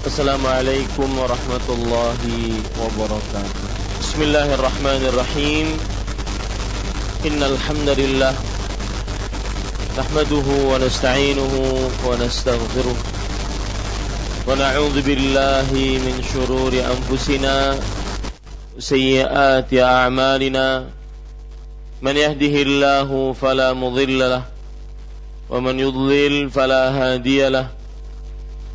Assalamualaikum warahmatullahi wabarakatuh. Bismillahirrahmanirrahim. Innal hamdalillah nahmaduhu wa nasta'inuhu wa nastaghfiruh. Wa na'udzu billahi min shururi anfusina sayyiati a'malina. Man yahdihillahu fala mudilla lahu wa man yudlil fala hadiya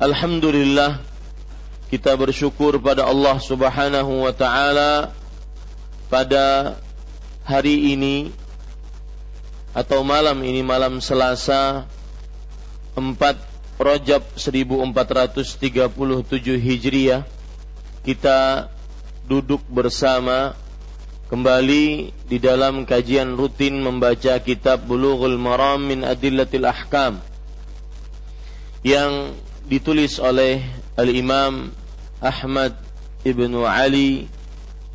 Alhamdulillah kita bersyukur pada Allah Subhanahu wa taala pada hari ini atau malam ini malam Selasa 4 Rajab 1437 Hijriah kita duduk bersama kembali di dalam kajian rutin membaca kitab Bulughul Maram min Adillatil Ahkam yang ditulis oleh Al-Imam Ahmad Ibnu Ali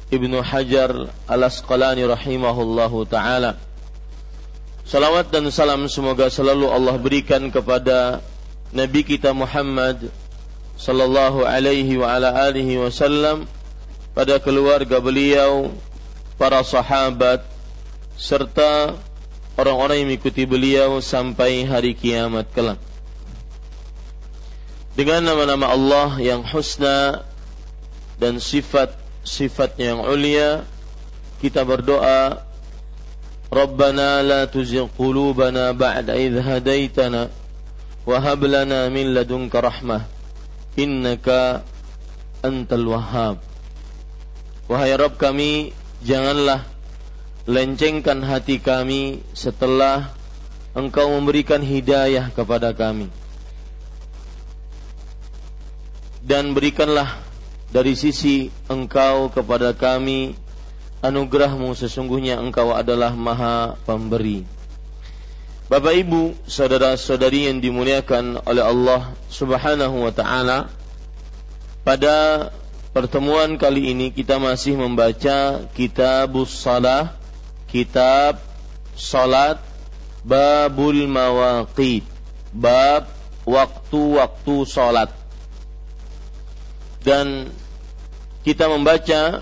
Ibnu Hajar Al-Asqalani rahimahullahu taala. Salawat dan salam semoga selalu Allah berikan kepada Nabi kita Muhammad sallallahu alaihi wa ala alihi wasallam pada keluarga beliau, para sahabat serta orang-orang yang mengikuti beliau sampai hari kiamat kelak dengan nama-nama Allah yang husna dan sifat-sifatnya yang ulia kita berdoa Rabbana la tuzigh qulubana ba'da idh hadaitana wa hab lana min ladunka rahmah innaka antal wahhab. Wahai Rabb kami janganlah lencengkan hati kami setelah Engkau memberikan hidayah kepada kami dan berikanlah dari sisi engkau kepada kami anugerahmu sesungguhnya engkau adalah maha pemberi. Bapak ibu, saudara-saudari yang dimuliakan oleh Allah subhanahu wa ta'ala Pada pertemuan kali ini kita masih membaca kitabus salah Kitab salat Babul mawaqid Bab waktu-waktu salat dan kita membaca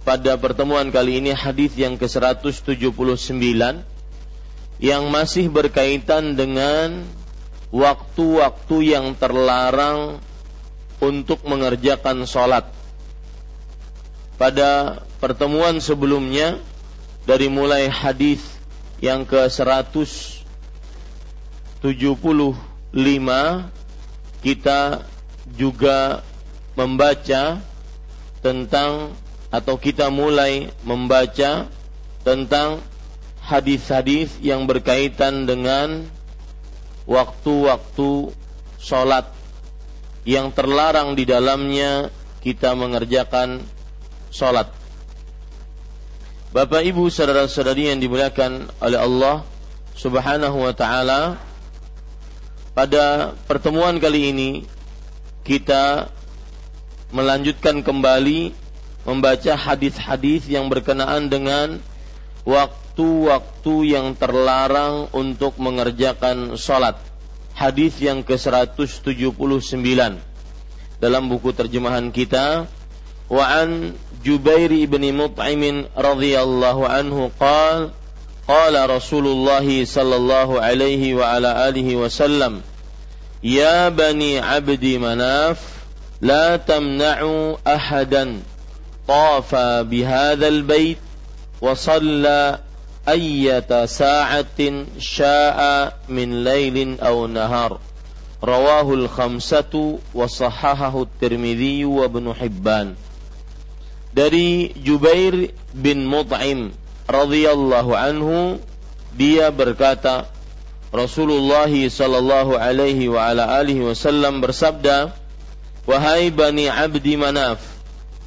pada pertemuan kali ini hadis yang ke-179 yang masih berkaitan dengan waktu-waktu yang terlarang untuk mengerjakan sholat. Pada pertemuan sebelumnya dari mulai hadis yang ke-175 kita juga membaca tentang atau kita mulai membaca tentang hadis-hadis yang berkaitan dengan waktu-waktu sholat yang terlarang di dalamnya kita mengerjakan sholat. Bapak Ibu saudara-saudari yang dimuliakan oleh Allah Subhanahu wa taala pada pertemuan kali ini kita melanjutkan kembali membaca hadis-hadis yang berkenaan dengan waktu-waktu yang terlarang untuk mengerjakan sholat. Hadis yang ke-179 dalam buku terjemahan kita wa an Jubair ibn Mut'im radhiyallahu anhu qala qala Rasulullah sallallahu alaihi wa ala alihi wasallam ya bani abdi manaf la tamna'u ahadan طاف بهذا البيت وصلى أية ساعة شاء من ليل أو نهار رواه الخمسة وصححه الترمذي وابن حبان dari Jubair bin Mut'im radhiyallahu anhu dia berkata Rasulullah sallallahu alaihi wa ala alihi wasallam bersabda wahai bani abdi manaf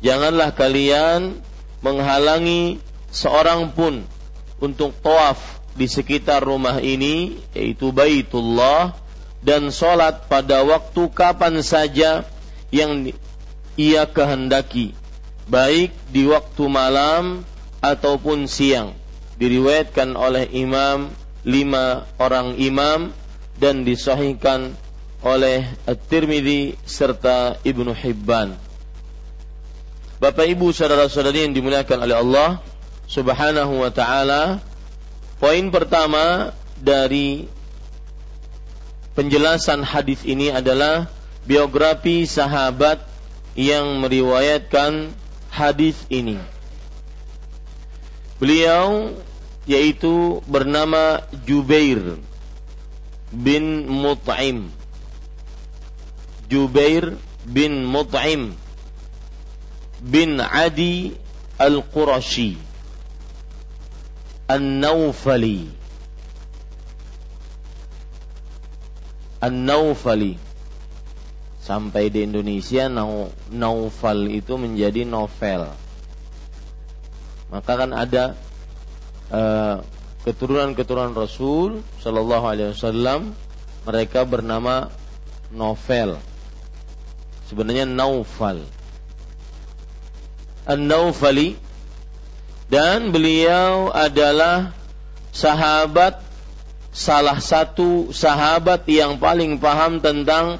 janganlah kalian menghalangi seorang pun untuk tawaf di sekitar rumah ini yaitu Baitullah dan sholat pada waktu kapan saja yang ia kehendaki. Baik di waktu malam ataupun siang. Diriwayatkan oleh imam lima orang imam dan disahihkan oleh At-Tirmidzi serta Ibnu Hibban Bapak Ibu saudara-saudari yang dimuliakan oleh Allah Subhanahu wa taala, poin pertama dari penjelasan hadis ini adalah biografi sahabat yang meriwayatkan hadis ini. Beliau yaitu bernama Jubair bin Mut'im. Jubair bin Mut'im bin Adi Al-Qurashi An-Naufali An-Naufali Sampai di Indonesia Naufal itu menjadi novel. Maka kan ada uh, keturunan-keturunan Rasul Shallallahu Alaihi Wasallam mereka bernama novel sebenarnya Naufal An-Naufali dan beliau adalah sahabat salah satu sahabat yang paling paham tentang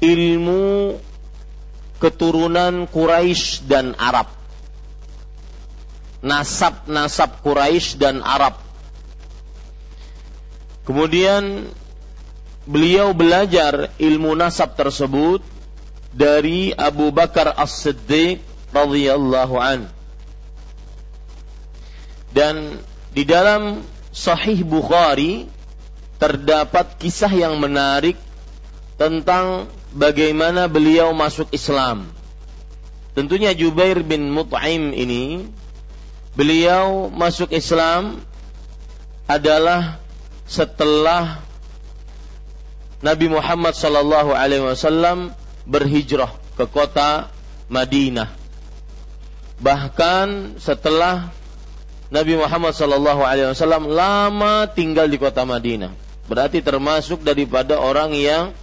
ilmu keturunan Quraisy dan Arab. Nasab-nasab Quraisy dan Arab. Kemudian beliau belajar ilmu nasab tersebut dari Abu Bakar As-Siddiq radhiyallahu an. Dan di dalam Sahih Bukhari terdapat kisah yang menarik tentang bagaimana beliau masuk Islam. Tentunya Jubair bin Mut'im ini beliau masuk Islam adalah setelah Nabi Muhammad sallallahu alaihi wasallam berhijrah ke kota Madinah bahkan setelah Nabi Muhammad wasallam lama tinggal di kota Madinah. Berarti termasuk daripada orang yang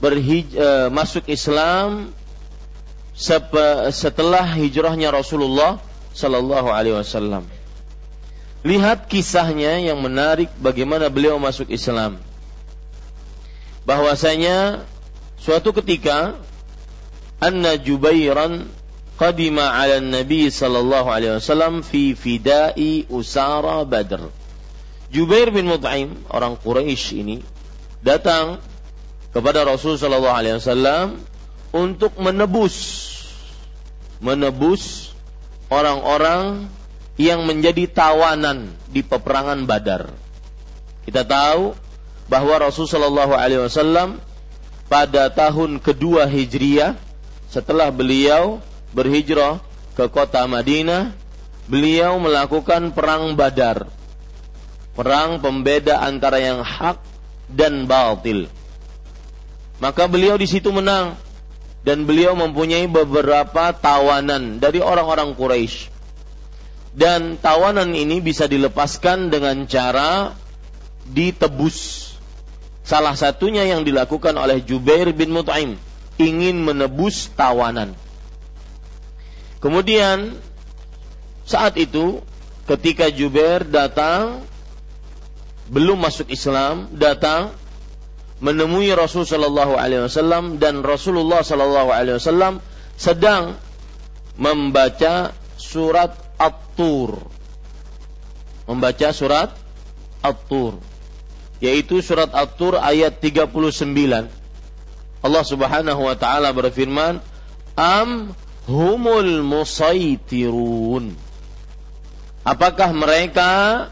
berhij uh, masuk Islam setelah hijrahnya Rasulullah sallallahu alaihi wasallam. Lihat kisahnya yang menarik bagaimana beliau masuk Islam. Bahwasanya suatu ketika anna Jubairan qadima ala Nabi sallallahu alaihi wasallam fi fida'i Usara Badr. Jubair bin Mut'im, orang Quraisy ini datang kepada Rasul sallallahu alaihi wasallam untuk menebus menebus orang-orang yang menjadi tawanan di peperangan Badar. Kita tahu bahwa Rasul sallallahu alaihi wasallam pada tahun kedua Hijriah setelah beliau berhijrah ke kota Madinah, beliau melakukan perang Badar. Perang pembeda antara yang hak dan batil. Maka beliau di situ menang dan beliau mempunyai beberapa tawanan dari orang-orang Quraisy. Dan tawanan ini bisa dilepaskan dengan cara ditebus. Salah satunya yang dilakukan oleh Jubair bin Mut'im ingin menebus tawanan. Kemudian saat itu ketika Jubair datang belum masuk Islam datang menemui Rasul Shallallahu Alaihi Wasallam dan Rasulullah Shallallahu Alaihi Wasallam sedang membaca surat At-Tur. Membaca surat At-Tur. Yaitu surat At-Tur ayat 39. Allah Subhanahu wa taala berfirman, "Am humul musaitirun." Apakah mereka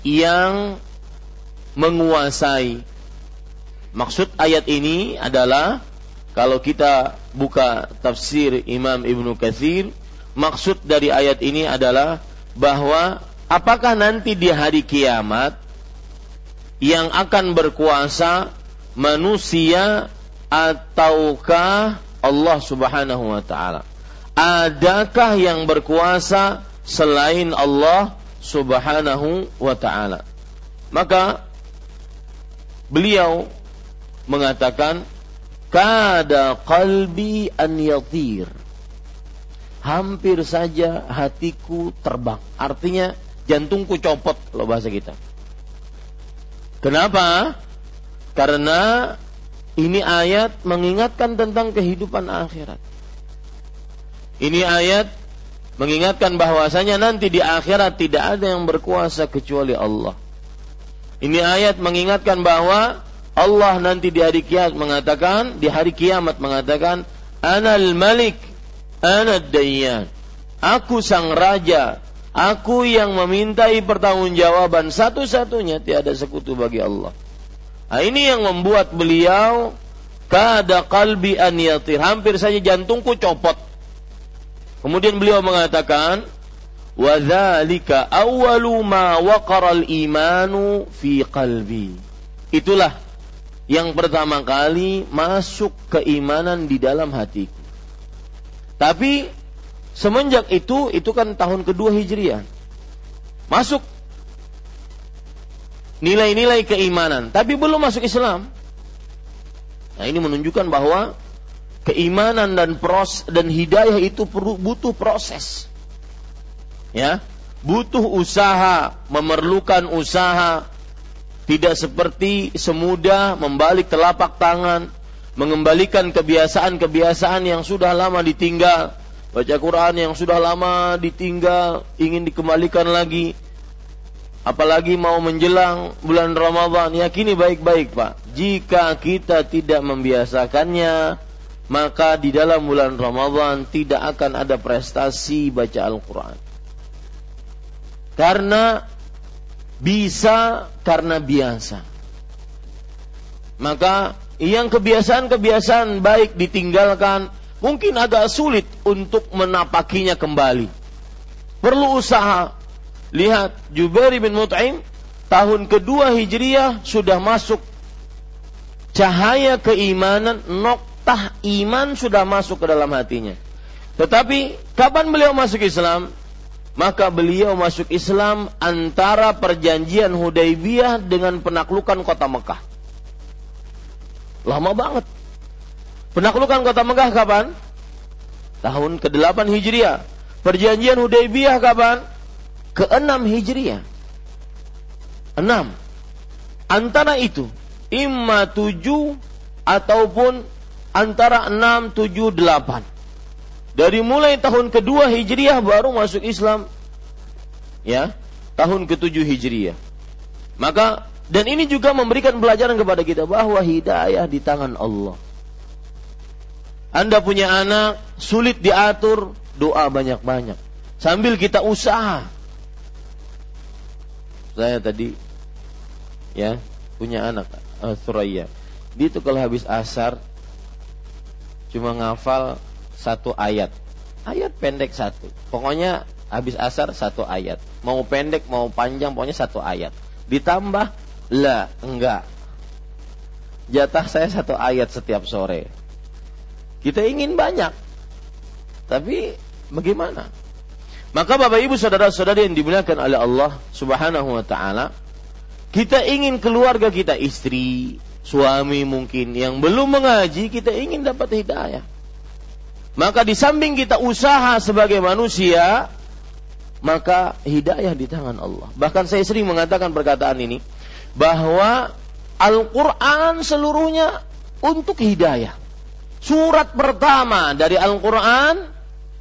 yang menguasai Maksud ayat ini adalah kalau kita buka tafsir Imam Ibnu Katsir, maksud dari ayat ini adalah bahwa apakah nanti di hari kiamat yang akan berkuasa manusia ataukah Allah Subhanahu wa taala? Adakah yang berkuasa selain Allah Subhanahu wa taala? Maka beliau mengatakan kada qalbi an yatir hampir saja hatiku terbang artinya jantungku copot kalau bahasa kita kenapa? Karena ini ayat mengingatkan tentang kehidupan akhirat. Ini ayat mengingatkan bahwasanya nanti di akhirat tidak ada yang berkuasa kecuali Allah. Ini ayat mengingatkan bahwa Allah nanti di hari kiamat mengatakan, di hari kiamat mengatakan, Anal Malik, Anad Dayyan. Aku sang raja, aku yang memintai pertanggungjawaban satu-satunya tiada sekutu bagi Allah. Nah, ini yang membuat beliau kada kalbi an yatir. Hampir saja jantungku copot. Kemudian beliau mengatakan, wa dzalika awwalu ma waqara al-imanu fi qalbi. Itulah yang pertama kali masuk keimanan di dalam hatiku. Tapi semenjak itu, itu kan tahun kedua Hijriah. Masuk nilai-nilai keimanan, tapi belum masuk Islam. Nah, ini menunjukkan bahwa keimanan dan pros dan hidayah itu perlu butuh proses. Ya, butuh usaha, memerlukan usaha, tidak seperti semudah membalik telapak tangan, mengembalikan kebiasaan-kebiasaan yang sudah lama ditinggal, baca Quran yang sudah lama ditinggal, ingin dikembalikan lagi. Apalagi mau menjelang bulan Ramadan, yakini baik-baik Pak. Jika kita tidak membiasakannya, maka di dalam bulan Ramadan tidak akan ada prestasi baca Al-Quran. Karena bisa karena biasa. Maka yang kebiasaan-kebiasaan baik ditinggalkan mungkin agak sulit untuk menapakinya kembali. Perlu usaha. Lihat Jubair bin Mut'im tahun kedua Hijriah sudah masuk cahaya keimanan, noktah iman sudah masuk ke dalam hatinya. Tetapi kapan beliau masuk Islam? maka beliau masuk Islam antara perjanjian Hudaybiyah dengan penaklukan kota Mekah. Lama banget. Penaklukan kota Mekah kapan? Tahun ke-8 Hijriah. Perjanjian Hudaybiyah kapan? Ke-6 Hijriah. 6. Antara itu, imma 7 ataupun antara 6, 7, 8 dari mulai tahun kedua Hijriah baru masuk Islam. Ya, tahun ketujuh Hijriah. Maka dan ini juga memberikan pelajaran kepada kita bahwa hidayah di tangan Allah. Anda punya anak sulit diatur, doa banyak-banyak. Sambil kita usaha. Saya tadi ya punya anak uh, Suraya. Dia itu kalau habis asar cuma ngafal satu ayat. Ayat pendek satu. Pokoknya habis asar satu ayat. Mau pendek mau panjang pokoknya satu ayat. Ditambah lah enggak. Jatah saya satu ayat setiap sore. Kita ingin banyak. Tapi bagaimana? Maka Bapak Ibu saudara-saudari yang dimuliakan oleh Allah Subhanahu wa taala, kita ingin keluarga kita istri, suami mungkin yang belum mengaji kita ingin dapat hidayah. Maka di samping kita usaha sebagai manusia, maka hidayah di tangan Allah. Bahkan saya sering mengatakan perkataan ini bahwa Al-Qur'an seluruhnya untuk hidayah. Surat pertama dari Al-Qur'an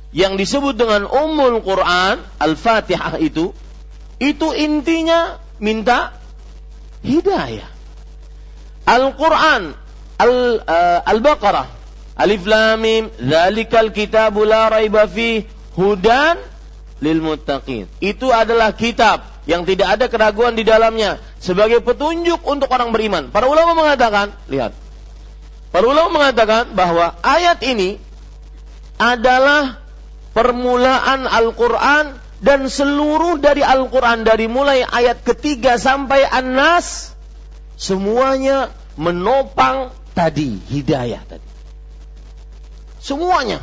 yang disebut dengan Ummul Quran, Al-Fatihah itu, itu intinya minta hidayah. Al-Quran uh, Al-Baqarah Alif Lam Mim Dzalikal kitabu la raiba hudan lil muttaqin. Itu adalah kitab yang tidak ada keraguan di dalamnya sebagai petunjuk untuk orang beriman. Para ulama mengatakan, lihat. Para ulama mengatakan bahwa ayat ini adalah permulaan Al-Qur'an dan seluruh dari Al-Qur'an dari mulai ayat ketiga sampai An-Nas Semuanya menopang tadi hidayah tadi. Semuanya.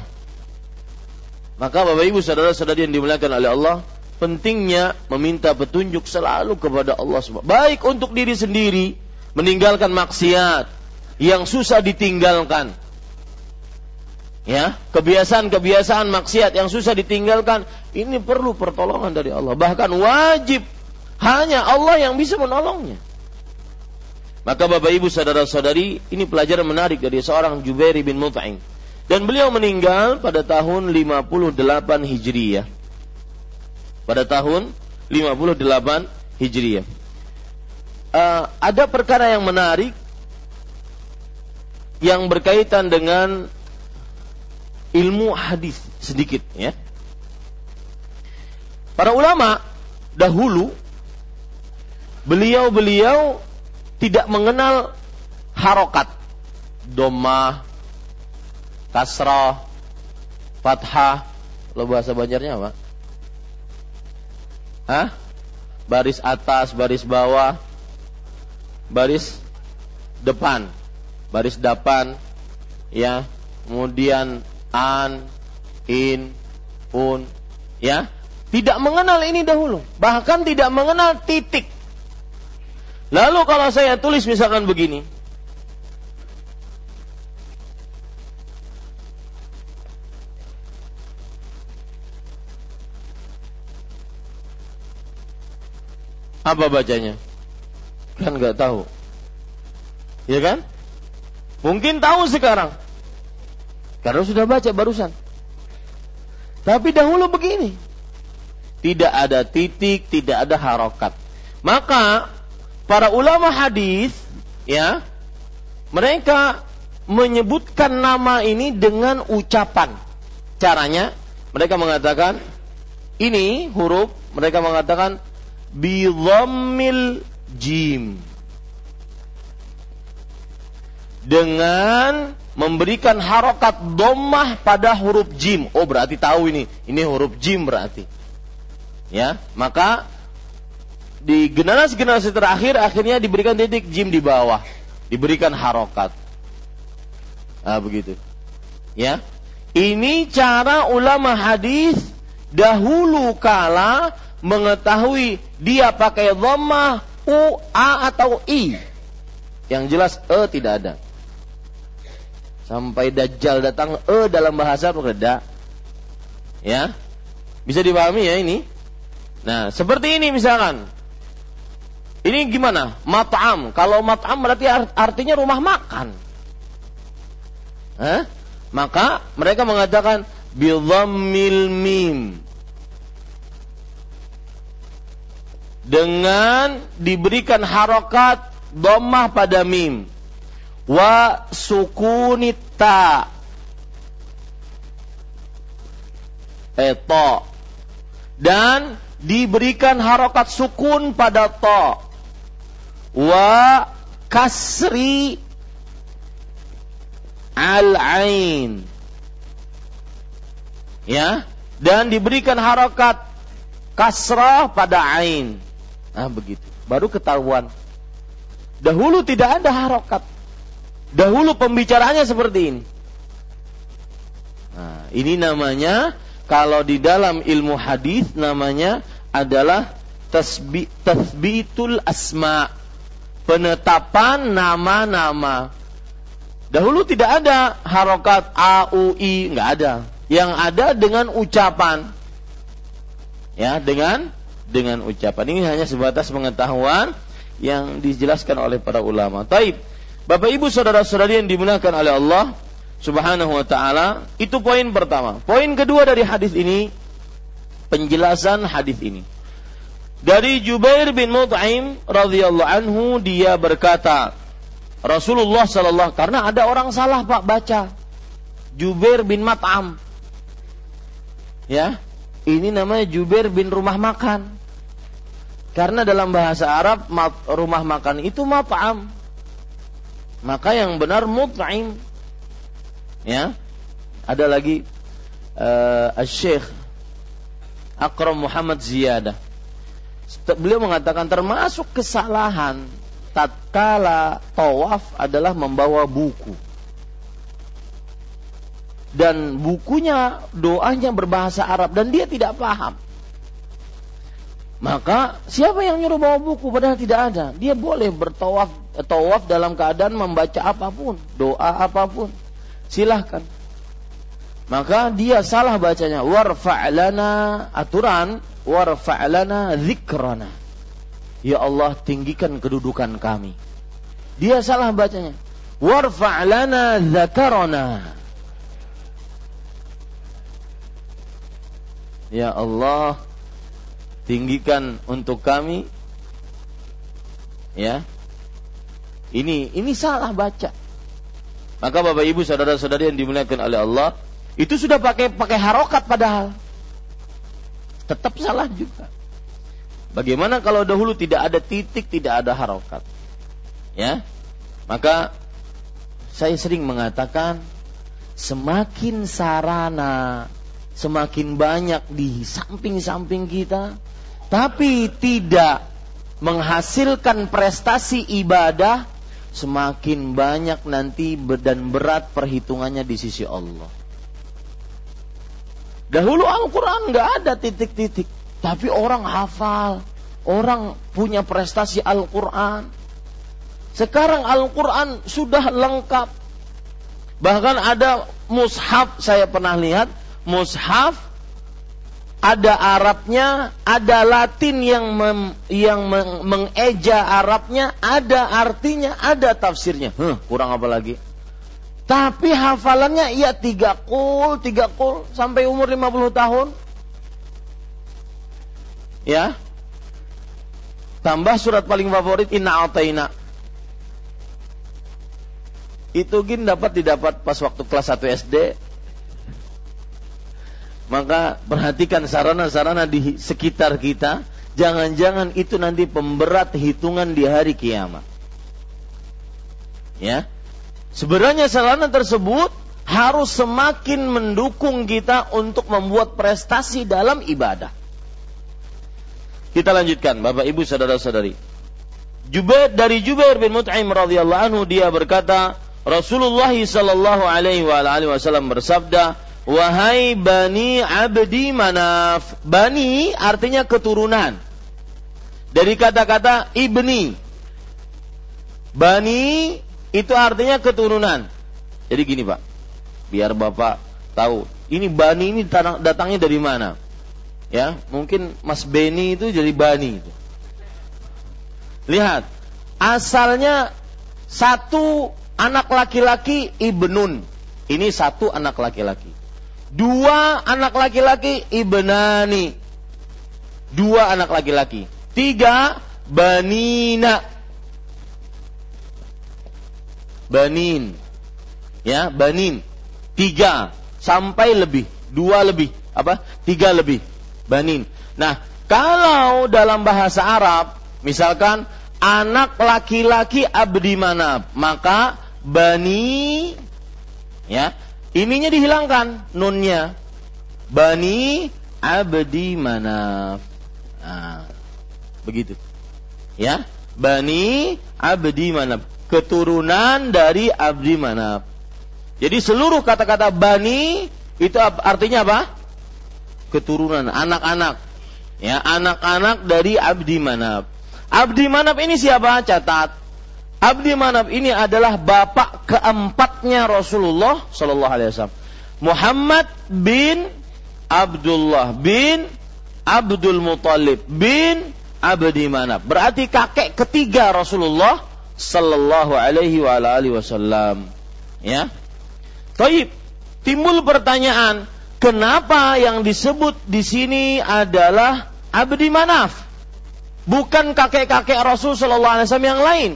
Maka Bapak Ibu saudara-saudari yang dimuliakan oleh Allah, pentingnya meminta petunjuk selalu kepada Allah SWT. Baik untuk diri sendiri, meninggalkan maksiat yang susah ditinggalkan. Ya, kebiasaan-kebiasaan maksiat yang susah ditinggalkan, ini perlu pertolongan dari Allah. Bahkan wajib hanya Allah yang bisa menolongnya. Maka Bapak Ibu saudara-saudari, ini pelajaran menarik dari seorang Jubair bin Mut'im. Dan beliau meninggal pada tahun 58 Hijriyah. Pada tahun 58 Hijriyah. Uh, ada perkara yang menarik yang berkaitan dengan ilmu hadis sedikit ya. Para ulama dahulu beliau-beliau tidak mengenal harokat domah kasrah fathah lo bahasa banjarnya apa Hah? baris atas baris bawah baris depan baris depan ya kemudian an in un ya tidak mengenal ini dahulu bahkan tidak mengenal titik Lalu kalau saya tulis misalkan begini. Apa bacanya? Kan nggak tahu. Ya kan? Mungkin tahu sekarang. Karena sudah baca barusan. Tapi dahulu begini. Tidak ada titik, tidak ada harokat. Maka para ulama hadis ya mereka menyebutkan nama ini dengan ucapan. Caranya mereka mengatakan ini huruf mereka mengatakan bi jim dengan memberikan harokat domah pada huruf jim. Oh berarti tahu ini, ini huruf jim berarti. Ya, maka di generasi-generasi terakhir akhirnya diberikan titik jim di bawah, diberikan harokat. Nah, begitu. Ya. Ini cara ulama hadis dahulu kala mengetahui dia pakai dhammah u a atau i. Yang jelas e tidak ada. Sampai dajjal datang e dalam bahasa berbeda. Ya. Bisa dipahami ya ini? Nah, seperti ini misalkan ini gimana? Mat'am. Kalau mat'am berarti artinya rumah makan. Eh? Maka mereka mengatakan bidhammil mim. Dengan diberikan harokat domah pada mim. Wa sukunita. Eto. Dan diberikan harokat sukun pada to wa kasri al-ain. Ya, dan diberikan harokat kasrah pada ain. Nah, begitu. Baru ketahuan. Dahulu tidak ada harokat. Dahulu pembicaranya seperti ini. Nah, ini namanya kalau di dalam ilmu hadis namanya adalah tasbi, tasbitul asma penetapan nama-nama. Dahulu tidak ada harokat A, U, I, nggak ada. Yang ada dengan ucapan. Ya, dengan dengan ucapan. Ini hanya sebatas pengetahuan yang dijelaskan oleh para ulama. Taib. Bapak Ibu saudara-saudari yang dimuliakan oleh Allah Subhanahu wa taala, itu poin pertama. Poin kedua dari hadis ini penjelasan hadis ini. Dari Jubair bin Mut'im radhiyallahu anhu dia berkata, Rasulullah sallallahu karena ada orang salah Pak baca. Jubair bin Mat'am. Ya. Ini namanya Jubair bin rumah makan. Karena dalam bahasa Arab rumah makan itu mat'am. Maka yang benar mut'im. Ya. Ada lagi uh, Syekh Akram Muhammad Ziyadah beliau mengatakan termasuk kesalahan tatkala tawaf adalah membawa buku. Dan bukunya doanya berbahasa Arab dan dia tidak paham. Maka siapa yang nyuruh bawa buku padahal tidak ada? Dia boleh bertawaf tawaf dalam keadaan membaca apa pun, doa apa pun. Silahkan. Maka dia salah bacanya. Warfa'lana aturan warfa'lana zikrana. Ya Allah tinggikan kedudukan kami. Dia salah bacanya. Warfa'lana zakarana. Ya Allah tinggikan untuk kami ya ini ini salah baca maka Bapak Ibu saudara-saudari yang dimuliakan oleh Allah itu sudah pakai pakai harokat padahal tetap salah juga. Bagaimana kalau dahulu tidak ada titik, tidak ada harokat? Ya, maka saya sering mengatakan semakin sarana semakin banyak di samping-samping kita, tapi tidak menghasilkan prestasi ibadah, semakin banyak nanti dan berat perhitungannya di sisi Allah. Dahulu Al-Quran nggak ada titik-titik, tapi orang hafal, orang punya prestasi Al-Quran. Sekarang Al-Quran sudah lengkap. Bahkan ada mushaf saya pernah lihat, mushaf ada Arabnya, ada Latin yang mem, yang meng, mengeja Arabnya, ada artinya, ada tafsirnya. Huh, kurang apa lagi? Tapi hafalannya ya tiga kul, tiga kul sampai umur 50 tahun. Ya. Tambah surat paling favorit Inna Ataina. Itu gin dapat didapat pas waktu kelas 1 SD. Maka perhatikan sarana-sarana di sekitar kita. Jangan-jangan itu nanti pemberat hitungan di hari kiamat. Ya, Sebenarnya sarana tersebut harus semakin mendukung kita untuk membuat prestasi dalam ibadah. Kita lanjutkan, Bapak Ibu saudara-saudari. Jubair dari Jubair bin Mut'im radhiyallahu anhu dia berkata, Rasulullah sallallahu alaihi wasallam bersabda, "Wahai bani abdi Manaf." Bani artinya keturunan. Dari kata-kata ibni. Bani itu artinya keturunan. Jadi gini Pak, biar Bapak tahu, ini Bani ini datangnya dari mana? Ya, mungkin Mas Beni itu jadi Bani. Lihat, asalnya satu anak laki-laki ibnun. Ini satu anak laki-laki. Dua anak laki-laki ibnani. Dua anak laki-laki. Tiga banina banin. Ya, banin. Tiga sampai lebih, dua lebih, apa? Tiga lebih, banin. Nah, kalau dalam bahasa Arab, misalkan anak laki-laki abdi mana, maka bani, ya, ininya dihilangkan nunnya. Bani abdi mana. Nah, begitu. Ya, bani abdi mana keturunan dari Abdi Manaf. Jadi seluruh kata-kata bani itu artinya apa? Keturunan, anak-anak. Ya, anak-anak dari Abdi Manaf. Abdi Manaf ini siapa? Catat. Abdi Manaf ini adalah bapak keempatnya Rasulullah Sallallahu Alaihi Wasallam. Muhammad bin Abdullah bin Abdul Muthalib bin Abdi Manaf. Berarti kakek ketiga Rasulullah Sallallahu Alaihi Wasallam. Ya. Taib. Timbul pertanyaan, kenapa yang disebut di sini adalah Abdi Manaf? Bukan kakek-kakek Rasul Sallallahu Alaihi Wasallam yang lain.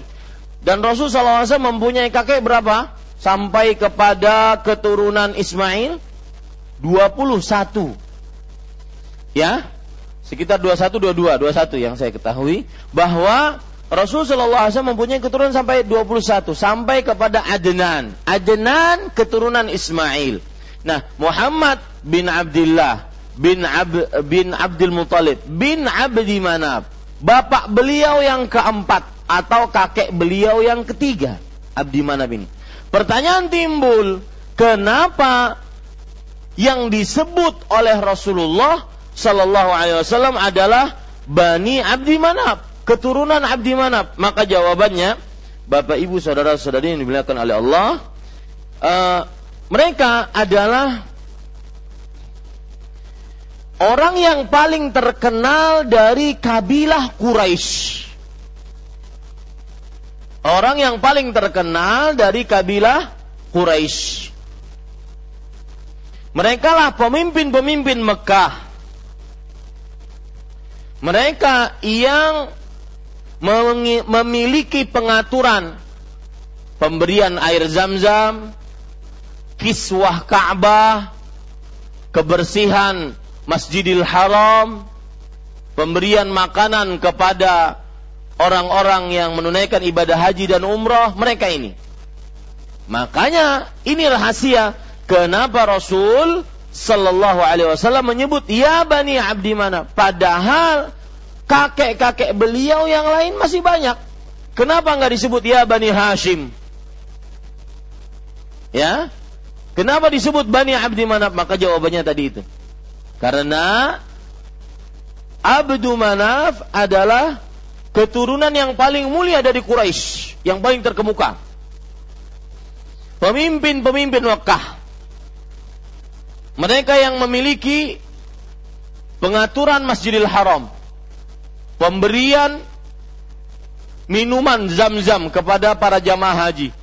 Dan Rasul SAW mempunyai kakek berapa? Sampai kepada keturunan Ismail 21. Ya, sekitar 21, 22, 21 yang saya ketahui bahwa Rasul Wasallam mempunyai keturunan sampai 21 sampai kepada Adnan. Adnan keturunan Ismail. Nah, Muhammad bin Abdullah bin Ab, bin Abdul Muthalib bin Abdi Manaf. Bapak beliau yang keempat atau kakek beliau yang ketiga, Abdi Manaf ini. Pertanyaan timbul, kenapa yang disebut oleh Rasulullah Sallallahu Alaihi Wasallam adalah Bani Abdi Manaf, keturunan Abdi Manaf? Maka jawabannya, Bapak Ibu saudara-saudari yang dimuliakan oleh Allah, uh, mereka adalah orang yang paling terkenal dari kabilah Quraisy orang yang paling terkenal dari kabilah Quraisy. Mereka lah pemimpin-pemimpin Mekah. Mereka yang memiliki pengaturan pemberian air zam-zam, kiswah Ka'bah, kebersihan Masjidil Haram, pemberian makanan kepada orang-orang yang menunaikan ibadah haji dan umrah mereka ini. Makanya ini rahasia kenapa Rasul Sallallahu Alaihi Wasallam menyebut ya bani Abdi mana. Padahal kakek-kakek beliau yang lain masih banyak. Kenapa nggak disebut ya bani Hashim? Ya, kenapa disebut bani Abdi Manaf? Maka jawabannya tadi itu. Karena Abdu Manaf adalah keturunan yang paling mulia dari Quraisy, yang paling terkemuka. Pemimpin-pemimpin Mekah. Mereka yang memiliki pengaturan Masjidil Haram. Pemberian minuman zam-zam kepada para jamaah haji.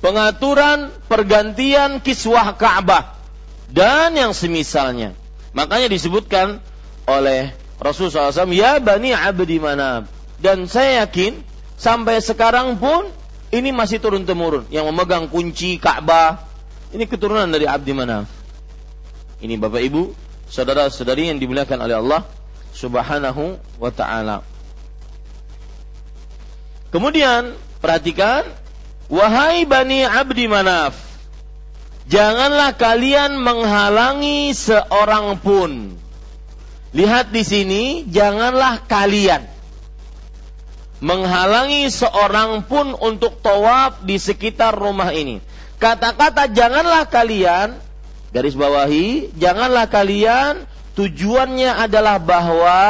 Pengaturan pergantian kiswah Ka'bah. Dan yang semisalnya. Makanya disebutkan oleh Rasulullah SAW, Ya Bani Abdi Manab dan saya yakin sampai sekarang pun ini masih turun temurun yang memegang kunci Ka'bah ini keturunan dari Abdi Manaf. Ini Bapak Ibu, saudara-saudari yang dimuliakan oleh Allah Subhanahu wa taala. Kemudian perhatikan wahai Bani Abdi Manaf janganlah kalian menghalangi seorang pun. Lihat di sini janganlah kalian menghalangi seorang pun untuk tawaf di sekitar rumah ini. Kata-kata janganlah kalian garis bawahi, janganlah kalian tujuannya adalah bahwa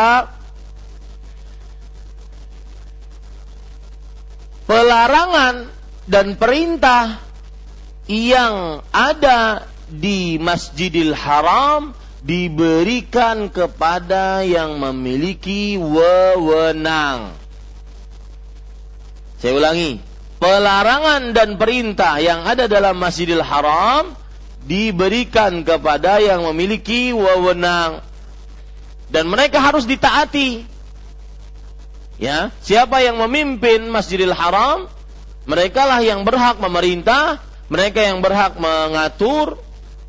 pelarangan dan perintah yang ada di Masjidil Haram diberikan kepada yang memiliki wewenang. Saya ulangi, pelarangan dan perintah yang ada dalam Masjidil Haram diberikan kepada yang memiliki wewenang dan mereka harus ditaati. Ya, siapa yang memimpin Masjidil Haram, mereka lah yang berhak memerintah, mereka yang berhak mengatur.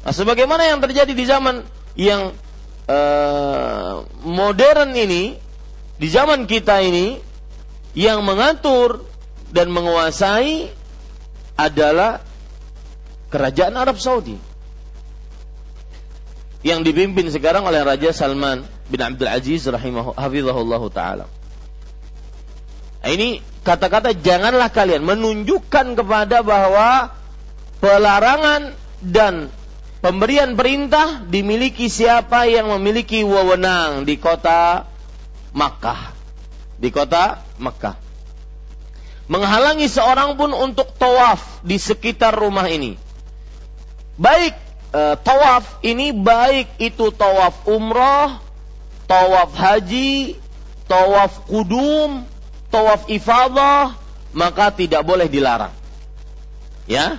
Nah, sebagaimana yang terjadi di zaman yang uh, modern ini, di zaman kita ini, yang mengatur dan menguasai adalah kerajaan Arab Saudi yang dipimpin sekarang oleh Raja Salman bin Abdul Aziz rahimahullah taala. Nah, ini kata-kata janganlah kalian menunjukkan kepada bahwa pelarangan dan pemberian perintah dimiliki siapa yang memiliki wewenang di kota Makkah. Di kota Makkah. Menghalangi seorang pun untuk tawaf di sekitar rumah ini. Baik e, tawaf ini baik itu tawaf umrah, tawaf haji, tawaf kudum, tawaf ifadah, maka tidak boleh dilarang. Ya.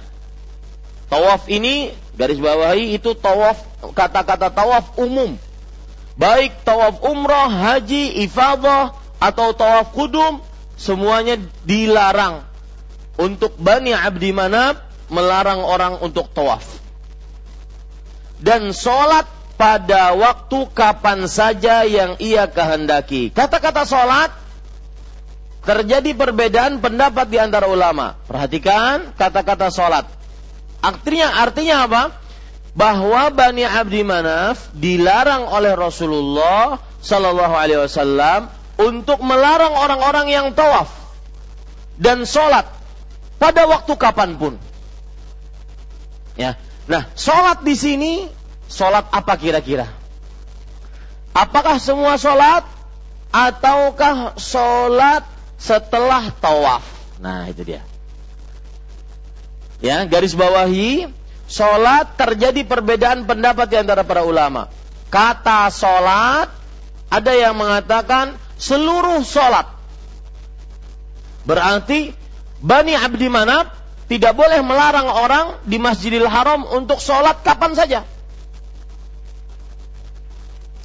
Tawaf ini garis bawahi itu tawaf kata-kata tawaf umum. Baik tawaf umrah, haji, ifadah atau tawaf kudum semuanya dilarang untuk Bani Abdi Manab melarang orang untuk tawaf. Dan sholat pada waktu kapan saja yang ia kehendaki. Kata-kata sholat terjadi perbedaan pendapat di antara ulama. Perhatikan kata-kata sholat. Artinya, artinya apa? Bahwa Bani Abdi Manaf dilarang oleh Rasulullah Sallallahu Alaihi Wasallam untuk melarang orang-orang yang tawaf dan sholat pada waktu kapan pun. Ya, nah sholat di sini sholat apa kira-kira? Apakah semua sholat ataukah sholat setelah tawaf. Nah, itu dia. Ya, garis bawahi, sholat terjadi perbedaan pendapat di antara para ulama. Kata sholat, ada yang mengatakan seluruh sholat. Berarti Bani Abdi Manab tidak boleh melarang orang di Masjidil Haram untuk sholat kapan saja.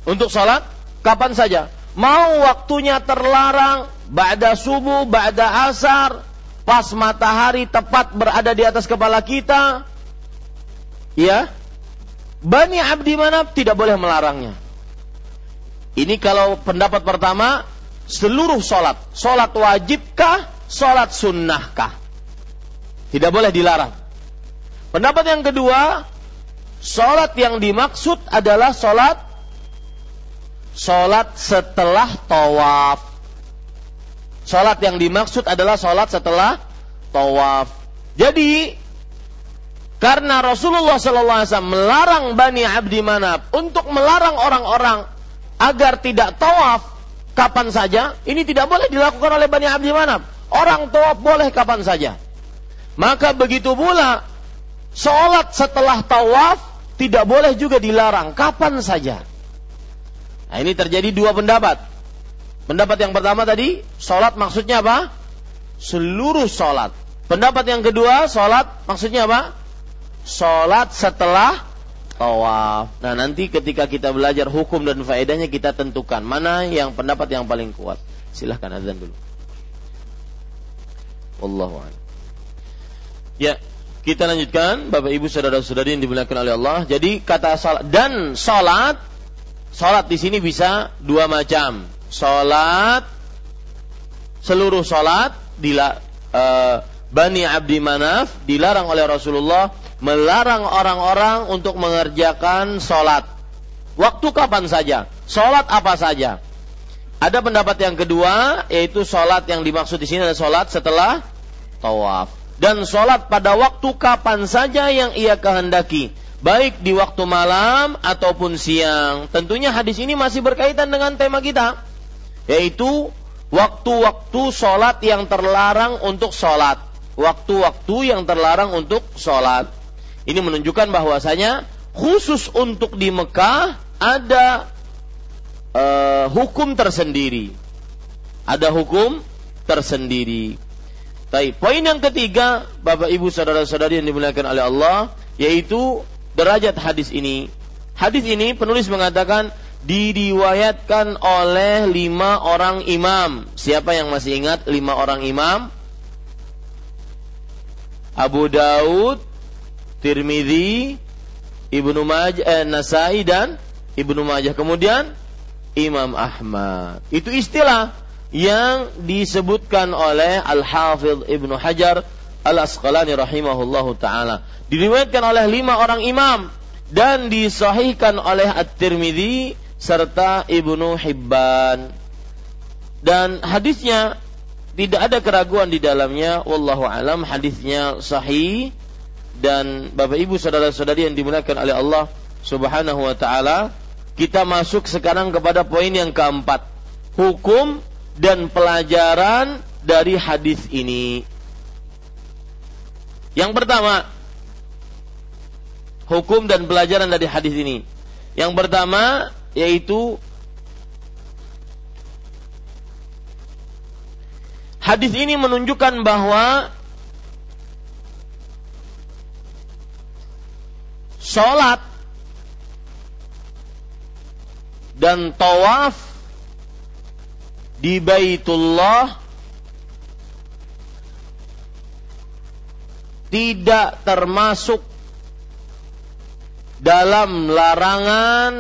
Untuk sholat kapan saja. Mau waktunya terlarang, ba'da subuh, ba'da asar, pas matahari tepat berada di atas kepala kita, ya, Bani Abdi Manaf tidak boleh melarangnya. Ini kalau pendapat pertama, seluruh sholat. Sholat wajibkah? Sholat sunnahkah? Tidak boleh dilarang. Pendapat yang kedua, sholat yang dimaksud adalah sholat sholat setelah tawaf. Salat yang dimaksud adalah salat setelah tawaf. Jadi karena Rasulullah SAW melarang Bani Abdi Manaf untuk melarang orang-orang agar tidak tawaf kapan saja, ini tidak boleh dilakukan oleh Bani Abdi Manaf. Orang tawaf boleh kapan saja. Maka begitu pula sholat setelah tawaf tidak boleh juga dilarang kapan saja. Nah ini terjadi dua pendapat. Pendapat yang pertama tadi, sholat maksudnya apa? Seluruh sholat. Pendapat yang kedua, sholat maksudnya apa? Sholat setelah tawaf. Nah nanti ketika kita belajar hukum dan faedahnya kita tentukan mana yang pendapat yang paling kuat. Silahkan azan dulu. Wallahu Ya, kita lanjutkan Bapak Ibu saudara-saudari yang dimuliakan oleh Allah. Jadi kata salat dan salat salat di sini bisa dua macam sholat seluruh sholat dila, uh, Bani Abdi Manaf dilarang oleh Rasulullah melarang orang-orang untuk mengerjakan sholat. Waktu kapan saja? Sholat apa saja? Ada pendapat yang kedua yaitu sholat yang dimaksud di sini adalah sholat setelah tawaf. Dan sholat pada waktu kapan saja yang ia kehendaki. Baik di waktu malam ataupun siang. Tentunya hadis ini masih berkaitan dengan tema kita. Yaitu waktu-waktu sholat yang terlarang untuk sholat. Waktu-waktu yang terlarang untuk sholat. Ini menunjukkan bahwasanya khusus untuk di Mekah ada uh, hukum tersendiri. Ada hukum tersendiri. Tapi poin yang ketiga, Bapak Ibu saudara-saudari yang dimuliakan oleh Allah, yaitu derajat hadis ini. Hadis ini penulis mengatakan diriwayatkan oleh lima orang imam. Siapa yang masih ingat lima orang imam? Abu Daud, Tirmidzi, Ibnu Majah, eh, Nasai dan Ibnu Majah. Kemudian Imam Ahmad. Itu istilah yang disebutkan oleh Al-Hafidh Ibnu Hajar Al-Asqalani rahimahullahu taala. Diriwayatkan oleh lima orang imam dan disahihkan oleh At-Tirmidzi serta Ibnu Hibban. Dan hadisnya tidak ada keraguan di dalamnya wallahu alam hadisnya sahih dan Bapak Ibu saudara-saudari yang dimuliakan oleh Allah Subhanahu wa taala kita masuk sekarang kepada poin yang keempat hukum dan pelajaran dari hadis ini. Yang pertama, hukum dan pelajaran dari hadis ini. Yang pertama yaitu hadis ini menunjukkan bahwa sholat. Dan tawaf di Baitullah tidak termasuk dalam larangan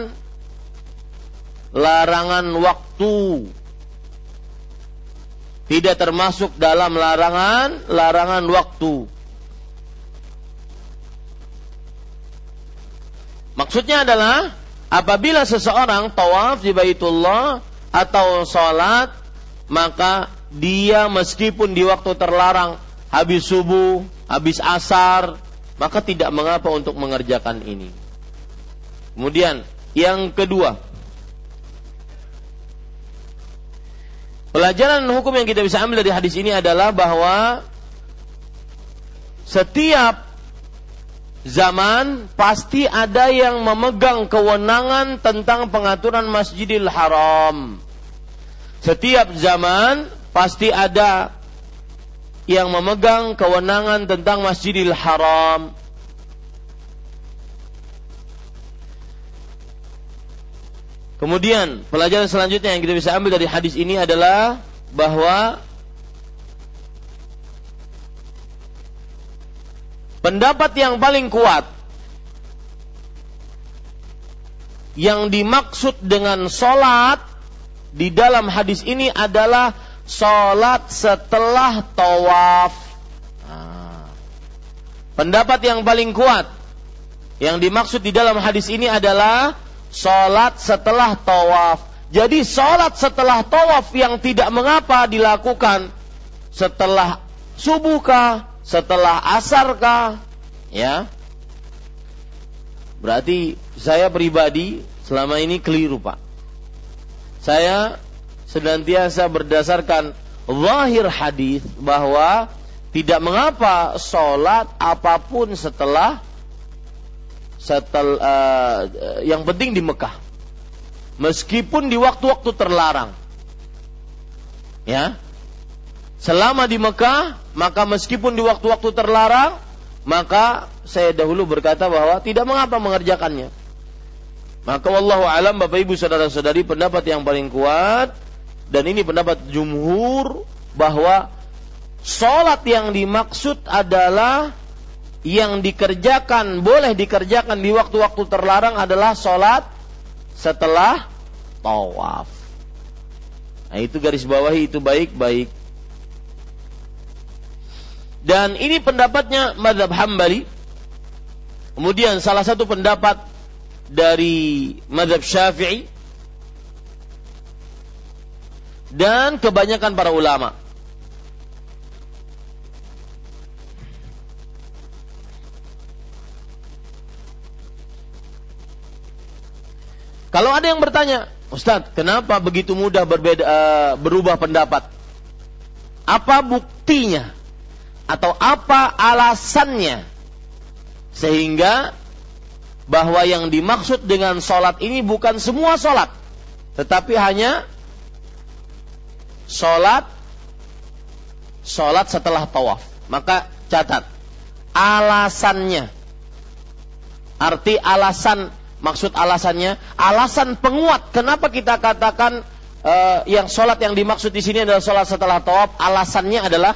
larangan waktu. Tidak termasuk dalam larangan larangan waktu maksudnya adalah apabila seseorang tawaf di Baitullah atau sholat maka dia meskipun di waktu terlarang habis subuh, habis asar, maka tidak mengapa untuk mengerjakan ini. Kemudian yang kedua, pelajaran hukum yang kita bisa ambil dari hadis ini adalah bahwa setiap zaman pasti ada yang memegang kewenangan tentang pengaturan Masjidil Haram. Setiap zaman pasti ada yang memegang kewenangan tentang Masjidil Haram. Kemudian pelajaran selanjutnya yang kita bisa ambil dari hadis ini adalah bahwa pendapat yang paling kuat yang dimaksud dengan sholat di dalam hadis ini adalah sholat setelah tawaf. Nah, pendapat yang paling kuat yang dimaksud di dalam hadis ini adalah sholat setelah tawaf. Jadi sholat setelah tawaf yang tidak mengapa dilakukan setelah subuh kah, setelah asar kah, ya. Berarti saya pribadi selama ini keliru pak. Saya senantiasa berdasarkan zahir hadis bahwa tidak mengapa sholat apa pun setelah setel uh, yang penting di Mekah. Meskipun di waktu-waktu terlarang. Ya. Selama di Mekah, maka meskipun di waktu-waktu terlarang, maka saya dahulu berkata bahwa tidak mengapa mengerjakannya. Maka wallahu alam Bapak Ibu saudara-saudari pendapat yang paling kuat dan ini pendapat jumhur bahwa sholat yang dimaksud adalah yang dikerjakan boleh dikerjakan di waktu-waktu terlarang adalah sholat setelah tawaf. Nah itu garis bawahi itu baik-baik. Dan ini pendapatnya madhab hambali. Kemudian salah satu pendapat dari madhab syafi'i. Dan kebanyakan para ulama. Kalau ada yang bertanya, Ustadz, kenapa begitu mudah berbeda, uh, berubah pendapat? Apa buktinya? Atau apa alasannya? Sehingga bahwa yang dimaksud dengan sholat ini bukan semua sholat. Tetapi hanya sholat sholat setelah tawaf. Maka catat alasannya. Arti alasan Maksud alasannya, alasan penguat kenapa kita katakan uh, yang sholat yang dimaksud di sini adalah sholat setelah tawaf. Alasannya adalah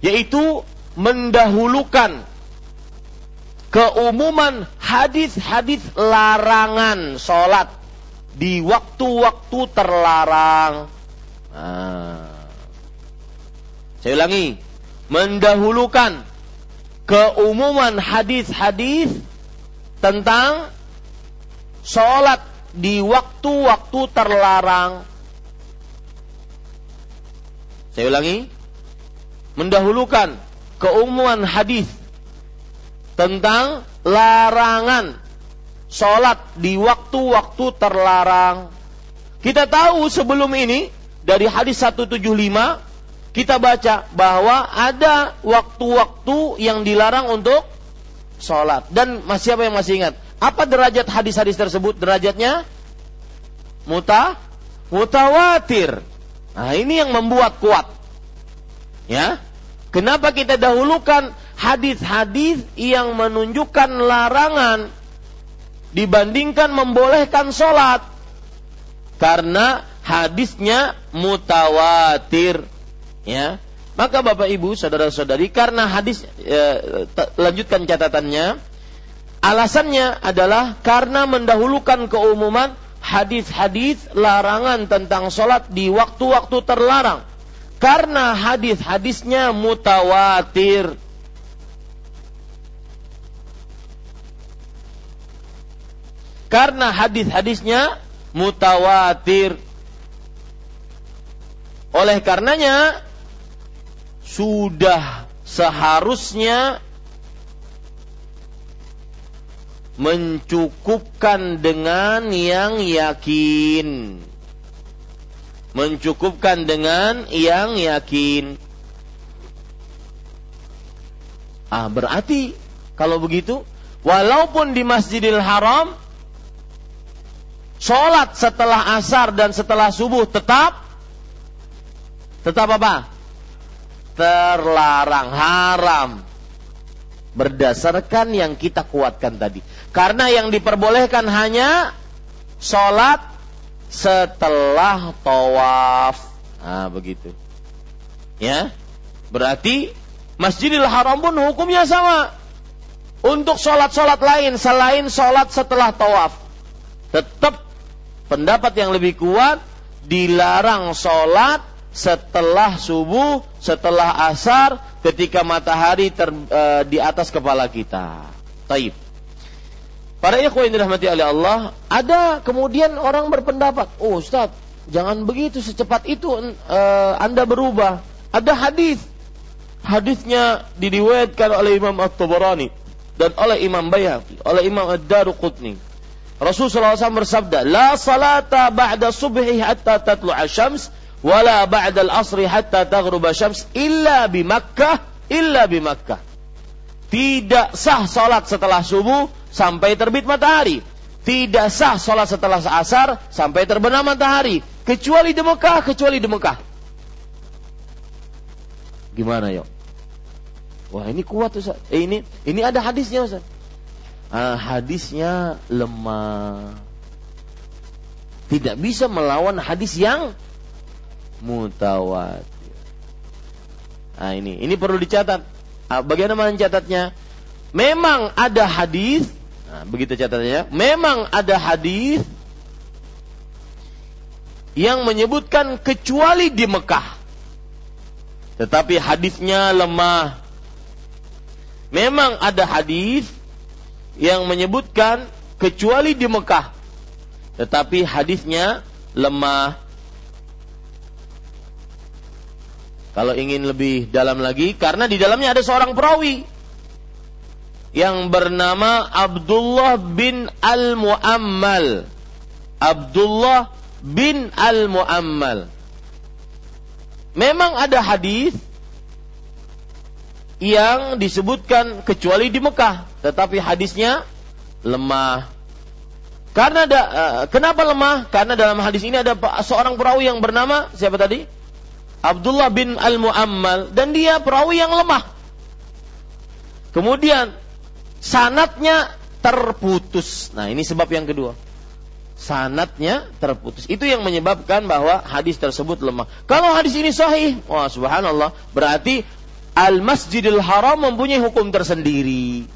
yaitu mendahulukan keumuman hadis-hadis larangan sholat di waktu-waktu terlarang. Nah. Saya ulangi, mendahulukan keumuman hadis-hadis tentang sholat di waktu-waktu terlarang. Saya ulangi, mendahulukan keumuman hadis tentang larangan sholat di waktu-waktu terlarang. Kita tahu sebelum ini dari hadis 175 kita baca bahwa ada waktu-waktu yang dilarang untuk sholat. Dan masih apa yang masih ingat? Apa derajat hadis-hadis tersebut? Derajatnya muta mutawatir. Nah, ini yang membuat kuat. Ya. Kenapa kita dahulukan hadis-hadis yang menunjukkan larangan dibandingkan membolehkan sholat? Karena hadisnya mutawatir. Ya. Maka Bapak Ibu, saudara-saudari, karena hadis e, lanjutkan catatannya, alasannya adalah karena mendahulukan keumuman hadis-hadis larangan tentang sholat di waktu-waktu terlarang. Karena hadis-hadisnya mutawatir. Karena hadis-hadisnya mutawatir. Oleh karenanya sudah seharusnya mencukupkan dengan yang yakin. Mencukupkan dengan yang yakin. Ah, berarti kalau begitu, walaupun di Masjidil Haram, sholat setelah asar dan setelah subuh tetap tetap apa? Terlarang, haram. Berdasarkan yang kita kuatkan tadi. Karena yang diperbolehkan hanya sholat setelah tawaf. Nah, begitu. Ya. Berarti Masjidil Haram pun hukumnya sama. Untuk sholat-sholat lain selain sholat setelah tawaf. Tetap pendapat yang lebih kuat dilarang sholat setelah subuh, setelah asar, ketika matahari ter, e, di atas kepala kita. Taib. Para ikhwan yang dirahmati oleh Allah, ada kemudian orang berpendapat, oh Ustaz, jangan begitu secepat itu e, Anda berubah. Ada hadis. Hadisnya diriwayatkan oleh Imam At-Tabarani dan oleh Imam Bayhaqi, oleh Imam Ad-Daruqutni. Rasulullah SAW bersabda, "La salata ba'da subhi hatta tatlu'a syams wala ba'dal asri hatta taghruba syams illa bi Makkah illa bi Makkah. Tidak sah salat setelah subuh sampai terbit matahari. Tidak sah salat setelah asar sampai terbenam matahari. Kecuali di Mekah, kecuali di Mekah. Gimana yuk? Wah ini kuat Ustaz. Eh, ini ini ada hadisnya Ustaz. Ah, hadisnya lemah. Tidak bisa melawan hadis yang mutawatir. Nah ini, ini perlu dicatat. Ah, bagaimana mencatatnya? Memang ada hadis, nah, begitu catatannya. Memang ada hadis yang menyebutkan kecuali di Mekah. Tetapi hadisnya lemah. Memang ada hadis yang menyebutkan kecuali di Mekah. Tetapi hadisnya lemah. Kalau ingin lebih dalam lagi, karena di dalamnya ada seorang perawi yang bernama Abdullah bin Al-Muammal. Abdullah bin Al-Muammal. Memang ada hadis yang disebutkan kecuali di Mekah, tetapi hadisnya lemah. Karena ada, uh, kenapa lemah? Karena dalam hadis ini ada seorang perawi yang bernama siapa tadi? Abdullah bin Al-Mu'ammal dan dia perawi yang lemah. Kemudian sanatnya terputus. Nah, ini sebab yang kedua. Sanatnya terputus. Itu yang menyebabkan bahwa hadis tersebut lemah. Kalau hadis ini sahih, wah subhanallah, berarti Al-Masjidil Haram mempunyai hukum tersendiri.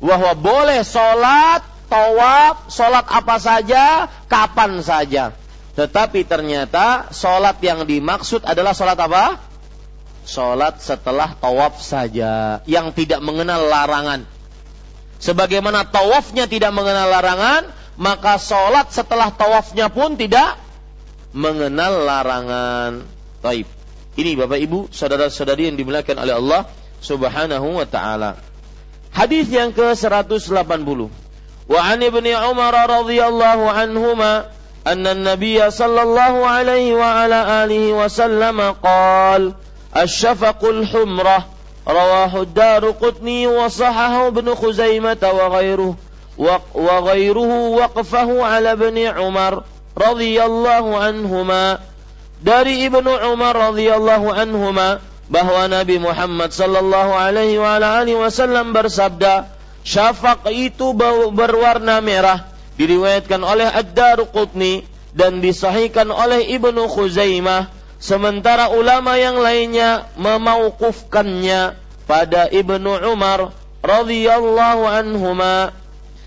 Bahwa boleh sholat, tawaf, sholat apa saja, kapan saja. Tetapi ternyata sholat yang dimaksud adalah sholat apa? Sholat setelah tawaf saja. Yang tidak mengenal larangan. Sebagaimana tawafnya tidak mengenal larangan, maka sholat setelah tawafnya pun tidak mengenal larangan. Taib. Ini Bapak Ibu, saudara-saudari yang dimuliakan oleh Allah Subhanahu wa taala. Hadis yang ke-180. Wa an Umar radhiyallahu anhuma أن النبي صلى الله عليه وعلى آله وسلم قال الشفق الحمرة. رواه الدار قطني وصححه ابن خزيمة وغيره وغيره وقفه على ابن عمر رضي الله عنهما. دار ابن عمر رضي الله عنهما Umar نبي محمد صلى الله عليه وعلى آله وسلم bersabda syafaq itu berwarna merah diriwayatkan oleh Ad-Darqutni dan disahihkan oleh Ibnu Khuzaimah sementara ulama yang lainnya memauqufkannya pada Ibnu Umar radhiyallahu anhuma.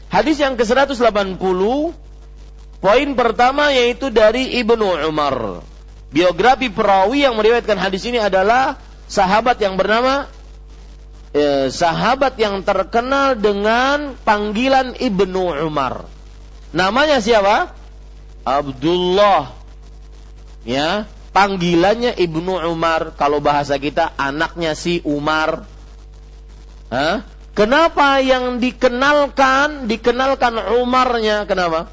Hadis yang ke-180 poin pertama yaitu dari Ibnu Umar biografi perawi yang meriwayatkan hadis ini adalah sahabat yang bernama eh, sahabat yang terkenal dengan panggilan Ibnu Umar. Namanya siapa? Abdullah. Ya, panggilannya Ibnu Umar. Kalau bahasa kita anaknya si Umar. Hah? Kenapa yang dikenalkan dikenalkan Umarnya? Kenapa?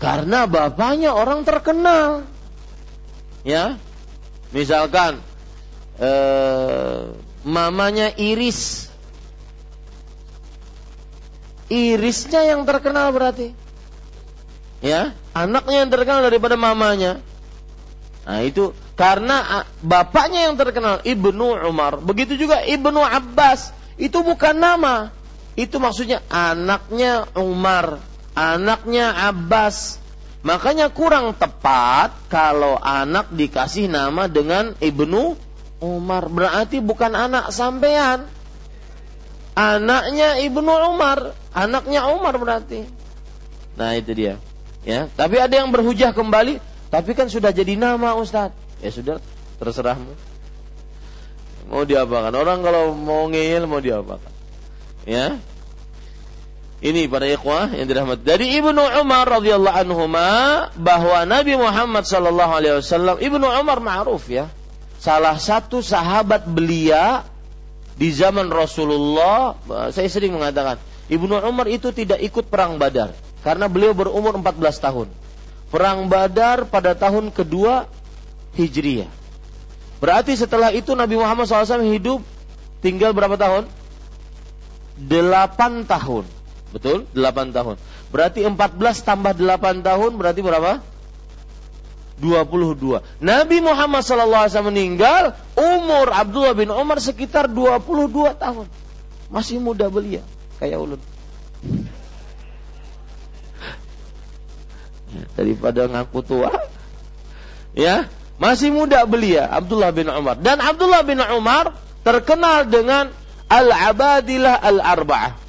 Karena bapaknya orang terkenal ya misalkan eh, mamanya Iris Irisnya yang terkenal berarti ya anaknya yang terkenal daripada mamanya nah itu karena bapaknya yang terkenal Ibnu Umar begitu juga Ibnu Abbas itu bukan nama itu maksudnya anaknya Umar anaknya Abbas Makanya kurang tepat kalau anak dikasih nama dengan Ibnu Umar. Berarti bukan anak sampean. Anaknya Ibnu Umar. Anaknya Umar berarti. Nah itu dia. Ya, tapi ada yang berhujah kembali, tapi kan sudah jadi nama Ustaz. Ya sudah, terserahmu. Mau diapakan? Orang kalau mau ngeyel mau diapakan? Ya, ini para ikhwah yang dirahmati. Dari Ibnu Umar radhiyallahu anhu bahwa Nabi Muhammad sallallahu alaihi wasallam Ibnu Umar ma'ruf ya. Salah satu sahabat belia di zaman Rasulullah, saya sering mengatakan, Ibnu Umar itu tidak ikut perang Badar karena beliau berumur 14 tahun. Perang Badar pada tahun kedua Hijriah. Berarti setelah itu Nabi Muhammad SAW hidup tinggal berapa tahun? 8 tahun Betul? 8 tahun. Berarti 14 tambah 8 tahun berarti berapa? 22. Nabi Muhammad SAW meninggal umur Abdullah bin Umar sekitar 22 tahun. Masih muda belia kayak ulun. Daripada ngaku tua. Ya, masih muda belia Abdullah bin Umar. Dan Abdullah bin Umar terkenal dengan al-abadilah al-arba'ah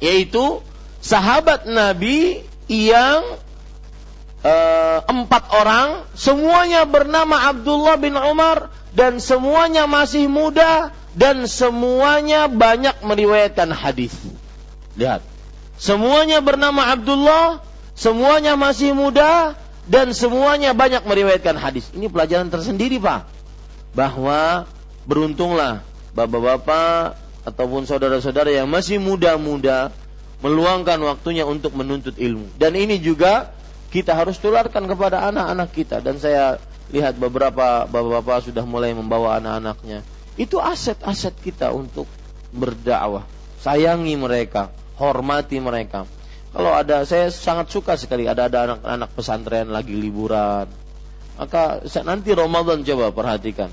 yaitu sahabat Nabi yang uh, empat orang semuanya bernama Abdullah bin Umar dan semuanya masih muda dan semuanya banyak meriwayatkan hadis. Lihat, semuanya bernama Abdullah, semuanya masih muda dan semuanya banyak meriwayatkan hadis. Ini pelajaran tersendiri, Pak. Bahwa beruntunglah bapak-bapak ataupun saudara-saudara yang masih muda-muda meluangkan waktunya untuk menuntut ilmu. Dan ini juga kita harus tularkan kepada anak-anak kita dan saya lihat beberapa bapak-bapak sudah mulai membawa anak-anaknya. Itu aset-aset kita untuk berdakwah. Sayangi mereka, hormati mereka. Kalau ada saya sangat suka sekali ada ada anak-anak pesantren lagi liburan. Maka nanti Ramadan coba perhatikan.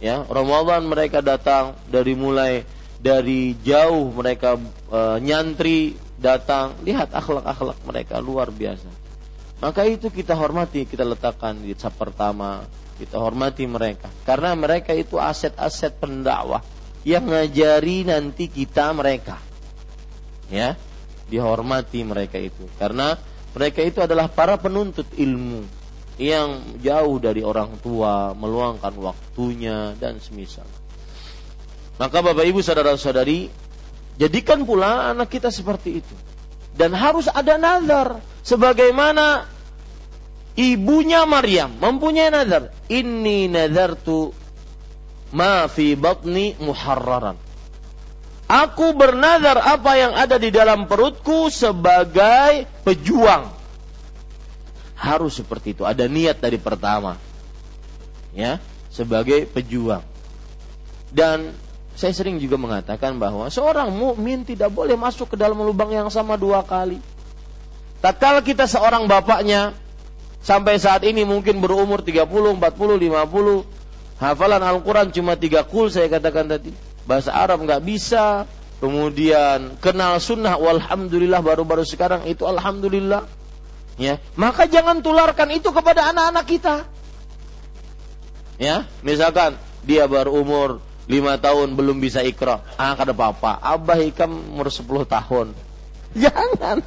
Ya, Ramadan mereka datang dari mulai dari jauh mereka e, nyantri datang lihat akhlak-akhlak mereka luar biasa maka itu kita hormati kita letakkan di sab pertama kita hormati mereka. Karena mereka itu aset-aset pendakwah yang ngajari nanti kita mereka. Ya dihormati mereka itu. Karena mereka itu adalah para penuntut ilmu yang jauh dari orang tua meluangkan waktunya dan semisal maka Bapak Ibu saudara-saudari, jadikan pula anak kita seperti itu. Dan harus ada nazar sebagaimana ibunya Maryam mempunyai nazar. Inni nazartu ma fi batni muharraran. Aku bernazar apa yang ada di dalam perutku sebagai pejuang. harus seperti itu. Ada niat dari pertama. Ya, sebagai pejuang. Dan saya sering juga mengatakan bahwa seorang mukmin tidak boleh masuk ke dalam lubang yang sama dua kali. Tatkala kita seorang bapaknya sampai saat ini mungkin berumur 30, 40, 50, hafalan Al-Quran cuma tiga kul saya katakan tadi. Bahasa Arab nggak bisa, kemudian kenal sunnah, walhamdulillah baru-baru sekarang itu alhamdulillah. Ya, maka jangan tularkan itu kepada anak-anak kita. Ya, misalkan dia baru umur lima tahun belum bisa ikra. Ah, kata papa, abah ikam umur sepuluh tahun. Jangan.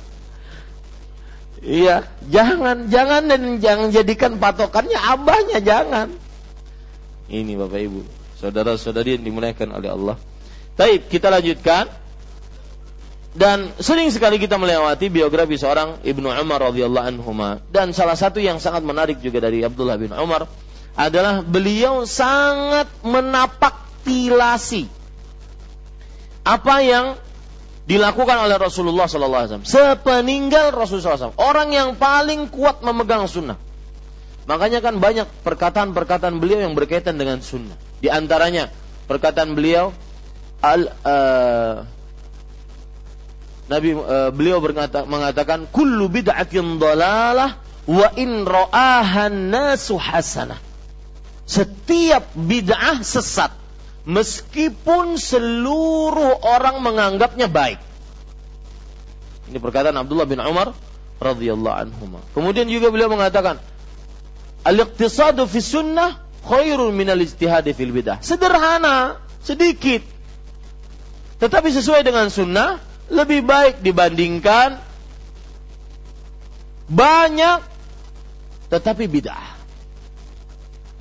Iya, jangan, jangan dan jangan jadikan patokannya abahnya, jangan. Ini Bapak Ibu, saudara-saudari yang dimuliakan oleh Allah. Baik, kita lanjutkan. Dan sering sekali kita melewati biografi seorang Ibnu Umar radhiyallahu anhu dan salah satu yang sangat menarik juga dari Abdullah bin Umar adalah beliau sangat menapak ventilasi. Apa yang dilakukan oleh Rasulullah Sallallahu Alaihi Wasallam? Sepeninggal Rasulullah SAW orang yang paling kuat memegang sunnah. Makanya kan banyak perkataan-perkataan beliau yang berkaitan dengan sunnah. Di antaranya perkataan beliau al uh, Nabi uh, beliau berkata, mengatakan kullu bid'atin dalalah wa in ra'ahan nasu hasanah. Setiap bid'ah sesat meskipun seluruh orang menganggapnya baik. Ini perkataan Abdullah bin Umar radhiyallahu anhu. Kemudian juga beliau mengatakan, "Al-iqtisadu fi sunnah khairun min al-ijtihad fil bidah." Sederhana, sedikit. Tetapi sesuai dengan sunnah lebih baik dibandingkan banyak tetapi bidah.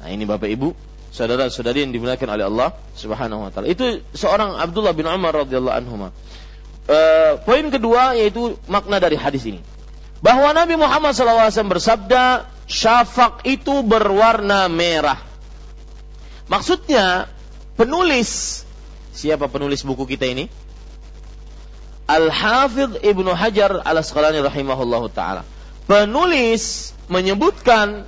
Nah, ini Bapak Ibu saudara-saudari yang dimuliakan oleh Allah Subhanahu wa taala. Itu seorang Abdullah bin Umar radhiyallahu anhu. Uh, poin kedua yaitu makna dari hadis ini. Bahwa Nabi Muhammad SAW bersabda, syafaq itu berwarna merah. Maksudnya, penulis, siapa penulis buku kita ini? Al-Hafidh Ibnu Hajar al-Asqalani rahimahullah ta'ala. Penulis menyebutkan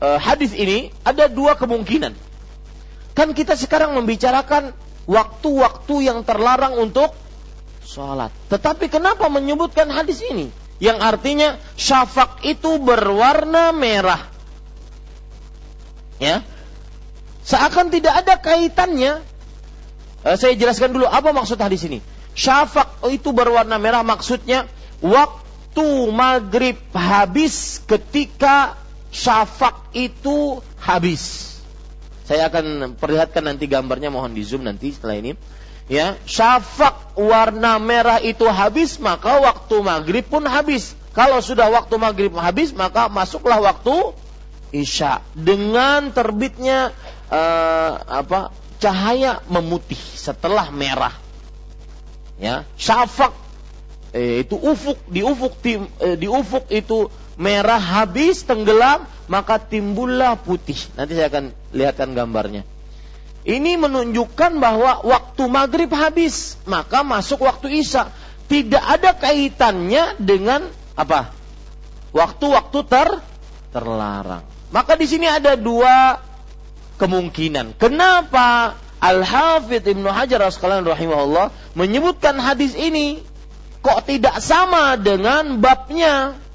uh, hadis ini ada dua kemungkinan. Kan kita sekarang membicarakan waktu-waktu yang terlarang untuk sholat. Tetapi kenapa menyebutkan hadis ini? Yang artinya syafak itu berwarna merah. Ya. Seakan tidak ada kaitannya. Eh, saya jelaskan dulu apa maksud hadis ini. Syafak itu berwarna merah maksudnya waktu maghrib habis ketika syafak itu habis. Saya akan perlihatkan nanti gambarnya mohon di zoom nanti setelah ini. Ya, syafaq warna merah itu habis maka waktu maghrib pun habis. Kalau sudah waktu maghrib habis maka masuklah waktu isya dengan terbitnya uh, apa cahaya memutih setelah merah. Ya, syafaq eh, itu ufuk di ufuk tim, eh, di ufuk itu merah habis tenggelam maka timbullah putih. Nanti saya akan lihatkan gambarnya. Ini menunjukkan bahwa waktu maghrib habis, maka masuk waktu isya. Tidak ada kaitannya dengan apa? Waktu-waktu ter terlarang. Maka di sini ada dua kemungkinan. Kenapa Al-Hafidh Ibnu Hajar Asqalani rahimahullah menyebutkan hadis ini kok tidak sama dengan babnya?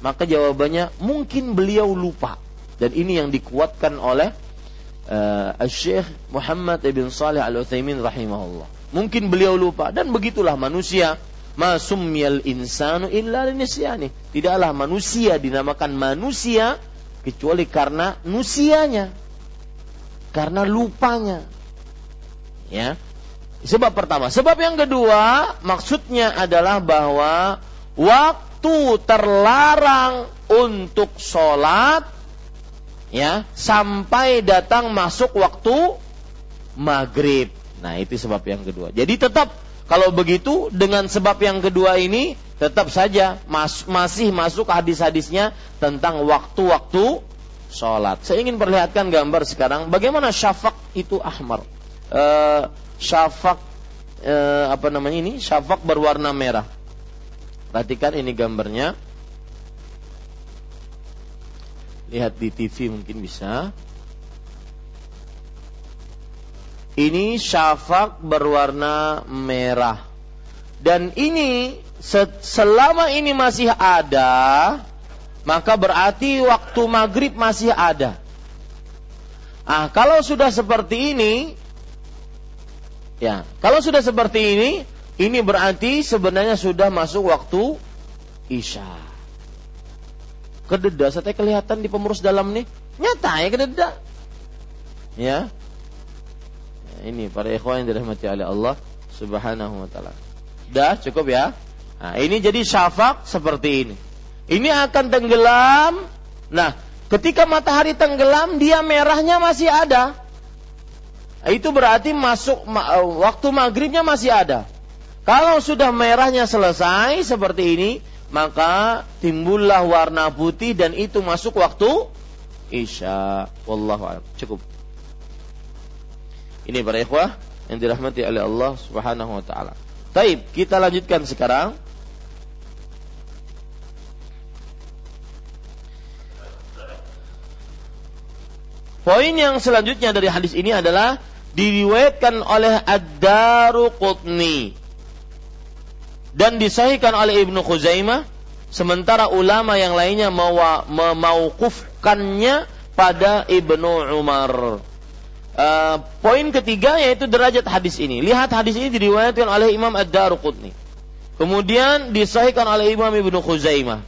Maka jawabannya mungkin beliau lupa. Dan ini yang dikuatkan oleh uh, Syekh Muhammad ibn Salih al Utsaimin rahimahullah. Mungkin beliau lupa dan begitulah manusia. Masumyal insanu illa linisyani. Tidaklah manusia dinamakan manusia kecuali karena nusianya. Karena lupanya. Ya. Sebab pertama, sebab yang kedua maksudnya adalah bahwa waktu waktu terlarang untuk sholat ya sampai datang masuk waktu maghrib. Nah itu sebab yang kedua. Jadi tetap kalau begitu dengan sebab yang kedua ini tetap saja mas, masih masuk hadis-hadisnya tentang waktu-waktu sholat. Saya ingin perlihatkan gambar sekarang bagaimana syafak itu ahmar. E, syafak e, apa namanya ini? Syafak berwarna merah. Perhatikan ini gambarnya. lihat di TV mungkin bisa. Ini syafak berwarna merah. Dan ini selama ini masih ada, maka berarti waktu maghrib masih ada. Ah, kalau sudah seperti ini, ya, kalau sudah seperti ini, ini berarti sebenarnya sudah masuk waktu isya. Kededa, saya kelihatan di pemurus dalam nih, nyata ya kededa. Ya, ini para ikhwan yang dirahmati oleh Allah Subhanahu wa taala. Dah cukup ya. Nah, ini jadi syafaq seperti ini. Ini akan tenggelam. Nah, Ketika matahari tenggelam, dia merahnya masih ada. Itu berarti masuk waktu maghribnya masih ada. Kalau sudah merahnya selesai seperti ini, maka timbullah warna putih dan itu masuk waktu isya. Wallahu a'lam. Cukup. Ini para ikhwah yang dirahmati oleh Allah Subhanahu wa taala. Taib, kita lanjutkan sekarang Poin yang selanjutnya dari hadis ini adalah diriwayatkan oleh Ad-Daruqutni dan disahihkan oleh Ibnu Khuzaimah sementara ulama yang lainnya memaukufkannya pada Ibnu Umar. Uh, poin ketiga yaitu derajat hadis ini. Lihat hadis ini diriwayatkan oleh Imam Ad-Daruqutni. Kemudian disahihkan oleh Imam Ibnu Khuzaimah.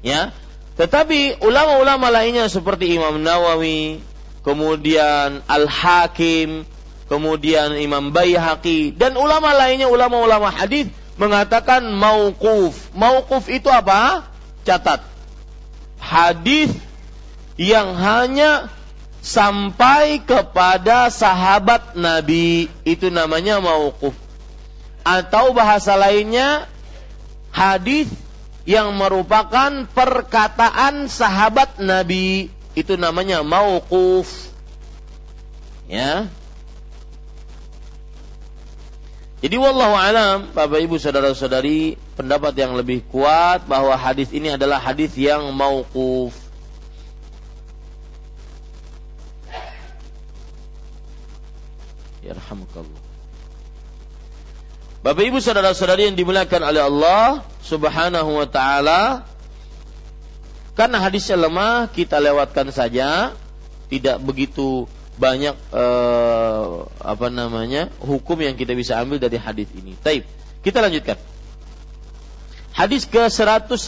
Ya. Tetapi ulama-ulama lainnya seperti Imam Nawawi, kemudian Al-Hakim, kemudian Imam Baihaqi dan ulama lainnya ulama-ulama hadis mengatakan mauquf. Mauquf itu apa? Catat. Hadis yang hanya sampai kepada sahabat Nabi itu namanya mauquf. Atau bahasa lainnya hadis yang merupakan perkataan sahabat Nabi itu namanya mauquf. Ya. Jadi wallahu alam, Bapak Ibu saudara-saudari, pendapat yang lebih kuat bahwa hadis ini adalah hadis yang mauquf. Yarhamukallah. Bapak Ibu saudara-saudari yang dimuliakan oleh Allah Subhanahu wa taala, karena hadisnya lemah, kita lewatkan saja, tidak begitu banyak eh, apa namanya hukum yang kita bisa ambil dari hadis ini. Taib. Kita lanjutkan. Hadis ke 181.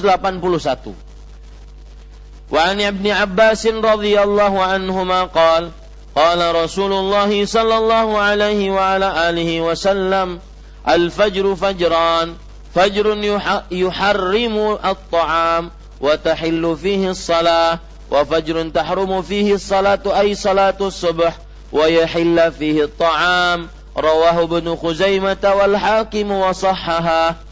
Wa an Ibnu Abbas radhiyallahu anhuma qala qala Rasulullah sallallahu alaihi wa ala alihi wasallam al-fajru fajran fajrun yuharrimu at-ta'am wa fajrun tahrumu fihi salatu ay salatu subh wa yahilla fihi ta'am. Rawahu ibnu Khuzaimah wal hakim wa sahaha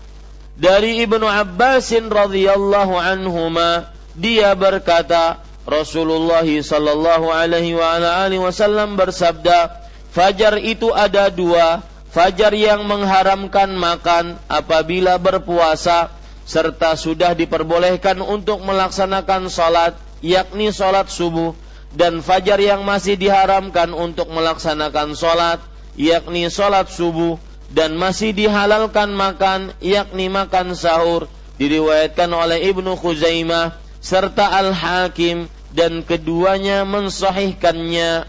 dari Ibnu abbas radhiyallahu anhuma dia berkata Rasulullah sallallahu alaihi wa ala alihi wasallam bersabda fajar itu ada dua fajar yang mengharamkan makan apabila berpuasa serta sudah diperbolehkan untuk melaksanakan salat yakni sholat subuh, dan fajar yang masih diharamkan untuk melaksanakan sholat, yakni sholat subuh, dan masih dihalalkan makan, yakni makan sahur, diriwayatkan oleh Ibnu Khuzaimah serta Al-Hakim dan keduanya mensahihkannya.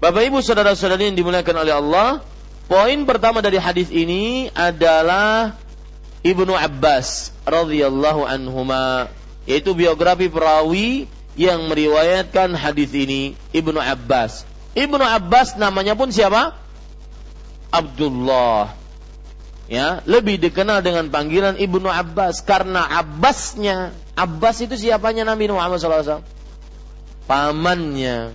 Bapak Ibu saudara-saudari yang dimuliakan oleh Allah, poin pertama dari hadis ini adalah Ibnu Abbas radhiyallahu anhuma yaitu biografi perawi yang meriwayatkan hadis ini Ibnu Abbas. Ibnu Abbas namanya pun siapa? Abdullah. Ya, lebih dikenal dengan panggilan Ibnu Abbas karena Abbasnya, Abbas itu siapanya Nabi Muhammad SAW? Pamannya.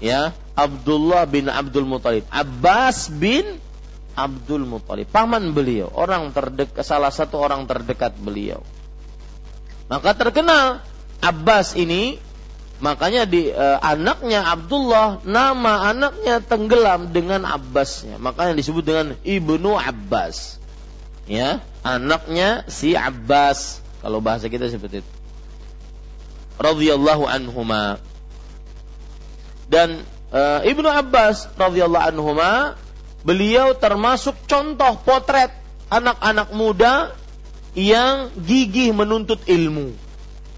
Ya, Abdullah bin Abdul Muthalib. Abbas bin Abdul Muthalib, paman beliau, orang terdekat salah satu orang terdekat beliau. Maka terkenal Abbas ini makanya di uh, anaknya Abdullah nama anaknya tenggelam dengan Abbasnya. Makanya disebut dengan Ibnu Abbas. Ya anaknya si Abbas. Kalau bahasa kita seperti itu. Radhiyallahu anhuma. Dan uh, Ibnu Abbas radhiyallahu anhuma beliau termasuk contoh potret anak-anak muda yang gigih menuntut ilmu.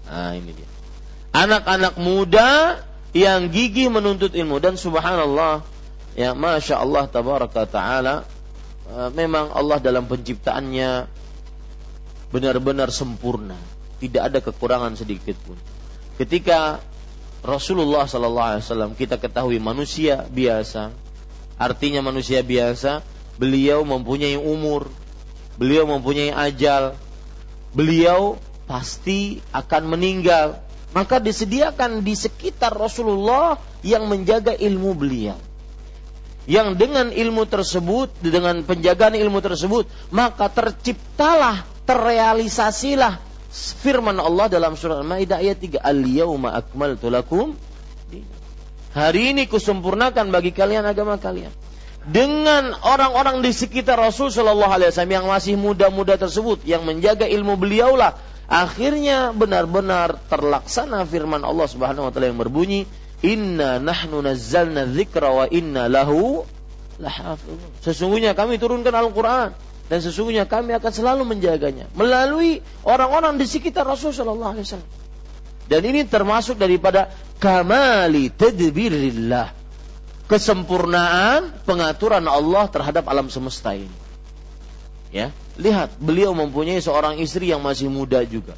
Nah, ini dia. Anak-anak muda yang gigih menuntut ilmu dan subhanallah ya masya Allah tabaraka taala uh, memang Allah dalam penciptaannya benar-benar sempurna, tidak ada kekurangan sedikit pun. Ketika Rasulullah Sallallahu Alaihi Wasallam kita ketahui manusia biasa, artinya manusia biasa, beliau mempunyai umur, beliau mempunyai ajal, beliau pasti akan meninggal. Maka disediakan di sekitar Rasulullah yang menjaga ilmu beliau. Yang dengan ilmu tersebut, dengan penjagaan ilmu tersebut, maka terciptalah terrealisasilah firman Allah dalam surah Al-Maidah ayat 3, "Al-yauma akmaltu lakum Hari ini kusempurnakan bagi kalian agama kalian. Dengan orang-orang di sekitar Rasul Shallallahu Alaihi Wasallam yang masih muda-muda tersebut, yang menjaga ilmu beliaulah, akhirnya benar-benar terlaksana firman Allah Subhanahu Wa Taala yang berbunyi, Inna nahnu nazzalna dzikra wa inna lahu. Sesungguhnya kami turunkan Al-Quran dan sesungguhnya kami akan selalu menjaganya melalui orang-orang di sekitar Rasulullah Shallallahu Alaihi Wasallam. Dan ini termasuk daripada kamali tadbirillah, kesempurnaan pengaturan Allah terhadap alam semesta ini. Ya, lihat beliau mempunyai seorang istri yang masih muda juga.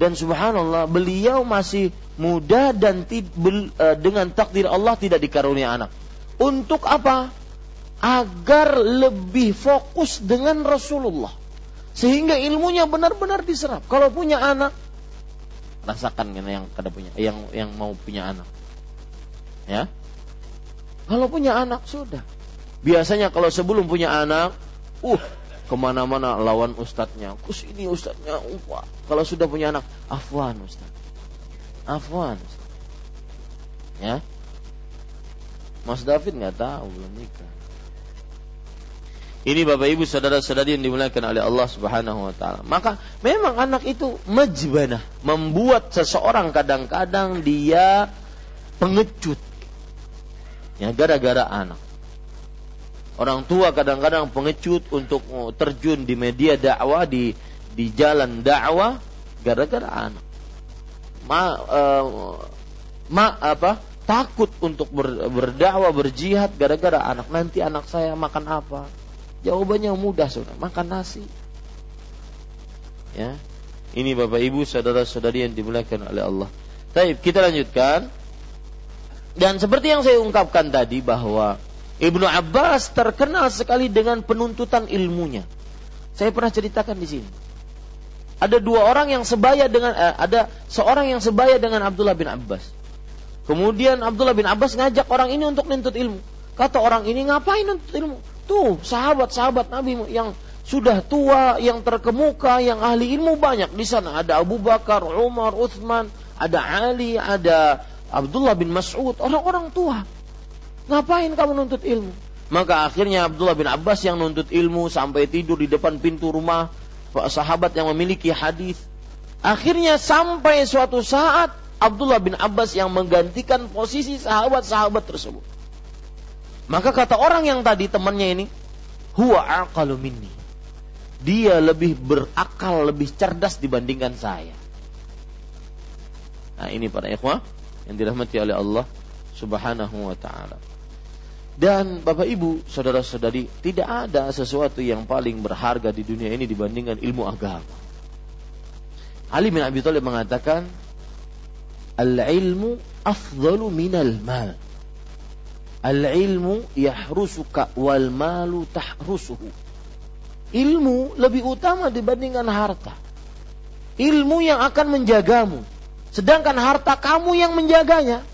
Dan subhanallah beliau masih muda dan eh, dengan takdir Allah tidak dikarunia anak. Untuk apa? agar lebih fokus dengan Rasulullah sehingga ilmunya benar-benar diserap. Kalau punya anak, rasakan yang kada punya, yang yang mau punya anak, ya. Kalau punya anak sudah. Biasanya kalau sebelum punya anak, uh ke mana-mana lawan ustadznya. Kus ini ustadznya, uh, kalau sudah punya anak, afwan ustadz, afwan. Ustadz. Ya, Mas David nggak tahu belum nikah. Ini Bapak Ibu saudara-saudari yang dimuliakan oleh Allah Subhanahu wa taala. Maka memang anak itu majbanah, membuat seseorang kadang-kadang dia pengecut. Ya gara-gara anak. Orang tua kadang-kadang pengecut untuk terjun di media dakwah di di jalan dakwah gara-gara anak. Ma, uh, ma apa? Takut untuk ber, berdakwah berjihad gara-gara anak. Nanti anak saya makan apa? Jawabannya mudah sudah, makan nasi. Ya. Ini Bapak Ibu, saudara-saudari yang dimuliakan oleh Allah. Baik, kita lanjutkan. Dan seperti yang saya ungkapkan tadi bahwa Ibnu Abbas terkenal sekali dengan penuntutan ilmunya. Saya pernah ceritakan di sini. Ada dua orang yang sebaya dengan eh, ada seorang yang sebaya dengan Abdullah bin Abbas. Kemudian Abdullah bin Abbas ngajak orang ini untuk nuntut ilmu. Kata orang ini ngapain nuntut ilmu? Tuh sahabat-sahabat Nabi yang sudah tua, yang terkemuka, yang ahli ilmu banyak di sana. Ada Abu Bakar, Umar, Uthman, ada Ali, ada Abdullah bin Mas'ud, orang-orang tua. Ngapain kamu nuntut ilmu? Maka akhirnya Abdullah bin Abbas yang nuntut ilmu sampai tidur di depan pintu rumah sahabat yang memiliki hadis. Akhirnya sampai suatu saat Abdullah bin Abbas yang menggantikan posisi sahabat-sahabat tersebut. Maka kata orang yang tadi temannya ini, huwa aqalu minni. Dia lebih berakal, lebih cerdas dibandingkan saya. Nah, ini para ikhwah yang dirahmati oleh Allah Subhanahu wa taala. Dan Bapak Ibu, saudara-saudari, tidak ada sesuatu yang paling berharga di dunia ini dibandingkan ilmu agama. Ali bin Abi Thalib mengatakan, "Al-ilmu afdalu minal mal." Al-ilmu yahrusuka wal malu tahrusuhu. Ilmu lebih utama dibandingkan harta. Ilmu yang akan menjagamu. Sedangkan harta kamu yang menjaganya.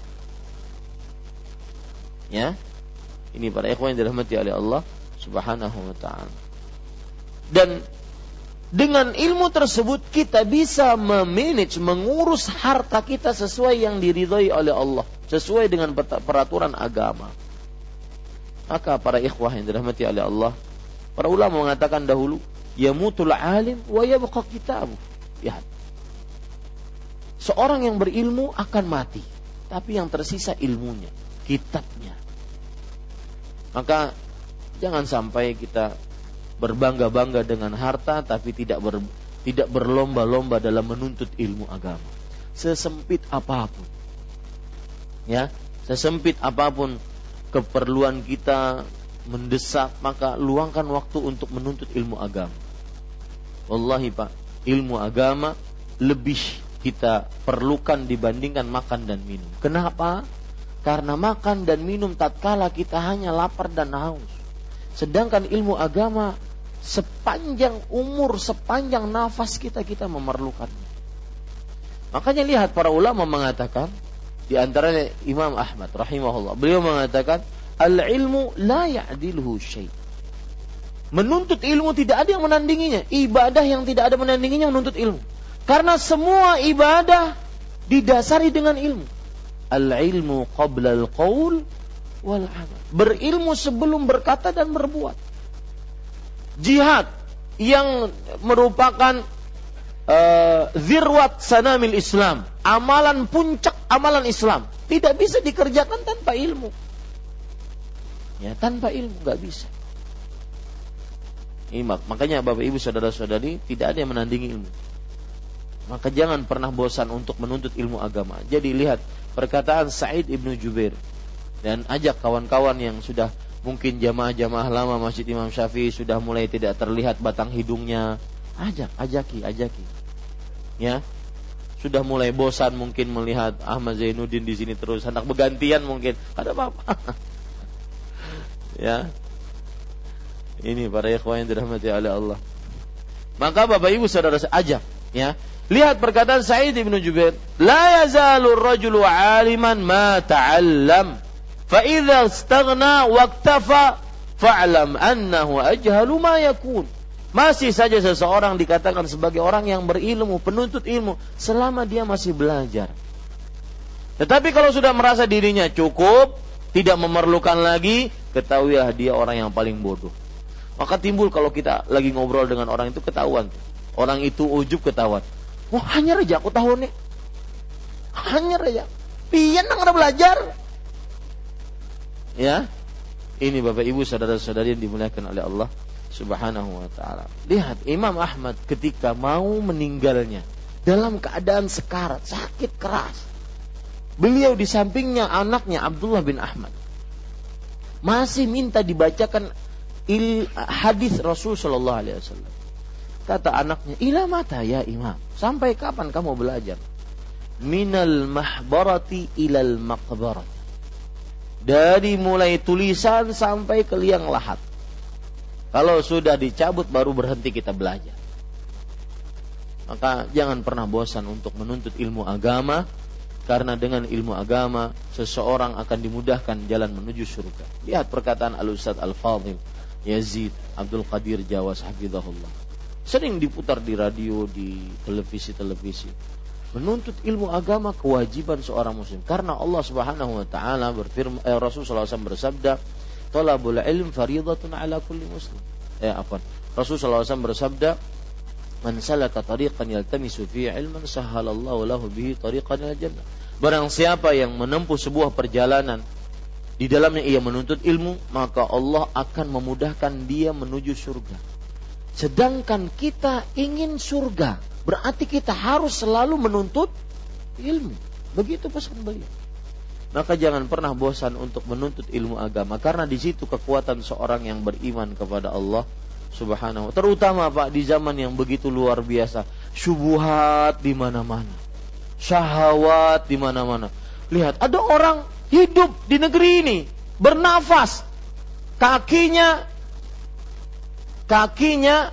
Ya. Ini para ikhwan yang dirahmati oleh Allah Subhanahu wa taala. Dan dengan ilmu tersebut kita bisa memanage, mengurus harta kita sesuai yang diridhoi oleh Allah, sesuai dengan peraturan agama. Maka para ikhwah yang dirahmati oleh Allah, para ulama mengatakan dahulu, yamutul alim wa yabqa kitabu. Ya. Seorang yang berilmu akan mati, tapi yang tersisa ilmunya, kitabnya. Maka jangan sampai kita berbangga-bangga dengan harta tapi tidak ber, tidak berlomba-lomba dalam menuntut ilmu agama. Sesempit apa pun. Ya, sesempit apa pun keperluan kita mendesak, maka luangkan waktu untuk menuntut ilmu agama. Wallahi Pak, ilmu agama lebih kita perlukan dibandingkan makan dan minum. Kenapa? Karena makan dan minum tatkala kita hanya lapar dan haus. Sedangkan ilmu agama sepanjang umur, sepanjang nafas kita kita memerlukannya. Makanya lihat para ulama mengatakan di antaranya Imam Ahmad rahimahullah. Beliau mengatakan al-ilmu la ya'diluhu syai. Menuntut ilmu tidak ada yang menandinginya. Ibadah yang tidak ada menandinginya menuntut ilmu. Karena semua ibadah didasari dengan ilmu. Al-ilmu qabla al-qaul wal amal. Berilmu sebelum berkata dan berbuat jihad yang merupakan uh, zirwat sanamil Islam, amalan puncak amalan Islam, tidak bisa dikerjakan tanpa ilmu. Ya, tanpa ilmu nggak bisa. Ini makanya Bapak Ibu saudara-saudari tidak ada yang menandingi ilmu. Maka jangan pernah bosan untuk menuntut ilmu agama. Jadi lihat perkataan Said ibnu Jubair dan ajak kawan-kawan yang sudah mungkin jamaah-jamaah lama Masjid Imam Syafi'i sudah mulai tidak terlihat batang hidungnya. Ajak, ajaki, ajaki. Ya. Sudah mulai bosan mungkin melihat Ahmad Zainuddin di sini terus, anak bergantian mungkin. Ada apa-apa. ya. Ini para ikhwan yang dirahmati oleh Allah. Maka Bapak Ibu Saudara ajak, ya. Lihat perkataan Sa'id bin Jubair, "La yazalu ar-rajulu 'aliman ma ta'allam, fa idza istaghna waqtafa fa'lam annahu ajhalu ma yakun." Masih saja seseorang dikatakan sebagai orang yang berilmu, penuntut ilmu, selama dia masih belajar. Tetapi kalau sudah merasa dirinya cukup, tidak memerlukan lagi, ketahuilah dia orang yang paling bodoh. Maka timbul kalau kita lagi ngobrol dengan orang itu ketahuan. Orang itu ujub ketahuan. Wah, hanya aja aku tahu nih. Hanya aja. Pian nang belajar. Ya. Ini Bapak Ibu saudara-saudari yang dimuliakan oleh Allah Subhanahu wa taala. Lihat Imam Ahmad ketika mau meninggalnya dalam keadaan sekarat, sakit keras. Beliau di sampingnya anaknya Abdullah bin Ahmad. Masih minta dibacakan hadis Rasul Shallallahu Alaihi Wasallam. Kata anaknya, ilah mata ya imam. Sampai kapan kamu belajar? Minal mahbarati ilal maqbarat dari mulai tulisan sampai ke liang lahat. Kalau sudah dicabut baru berhenti kita belajar. Maka jangan pernah bosan untuk menuntut ilmu agama karena dengan ilmu agama seseorang akan dimudahkan jalan menuju surga. Lihat perkataan Al-Ustaz Al-Fadhil Yazid Abdul Qadir Jawas Hafizahullah. Sering diputar di radio, di televisi-televisi. Menuntut ilmu agama kewajiban seorang muslim. Karena Allah Subhanahu wa taala berfirman eh, Rasul wasallam bersabda talabul ilm fardhatun ala kulli muslim. Eh apa? Rasul wasallam bersabda man salaka tariqan yaltamisu fi ilman sahhalallahu lahu bihi tariqan ila jannah. Barang siapa yang menempuh sebuah perjalanan di dalamnya ia menuntut ilmu maka Allah akan memudahkan dia menuju surga sedangkan kita ingin surga Berarti kita harus selalu menuntut ilmu. Begitu pesan beliau. Maka jangan pernah bosan untuk menuntut ilmu agama karena di situ kekuatan seorang yang beriman kepada Allah Subhanahu terutama Pak di zaman yang begitu luar biasa, syubhat di mana-mana. Syahwat di mana-mana. Lihat, ada orang hidup di negeri ini, bernafas. Kakinya kakinya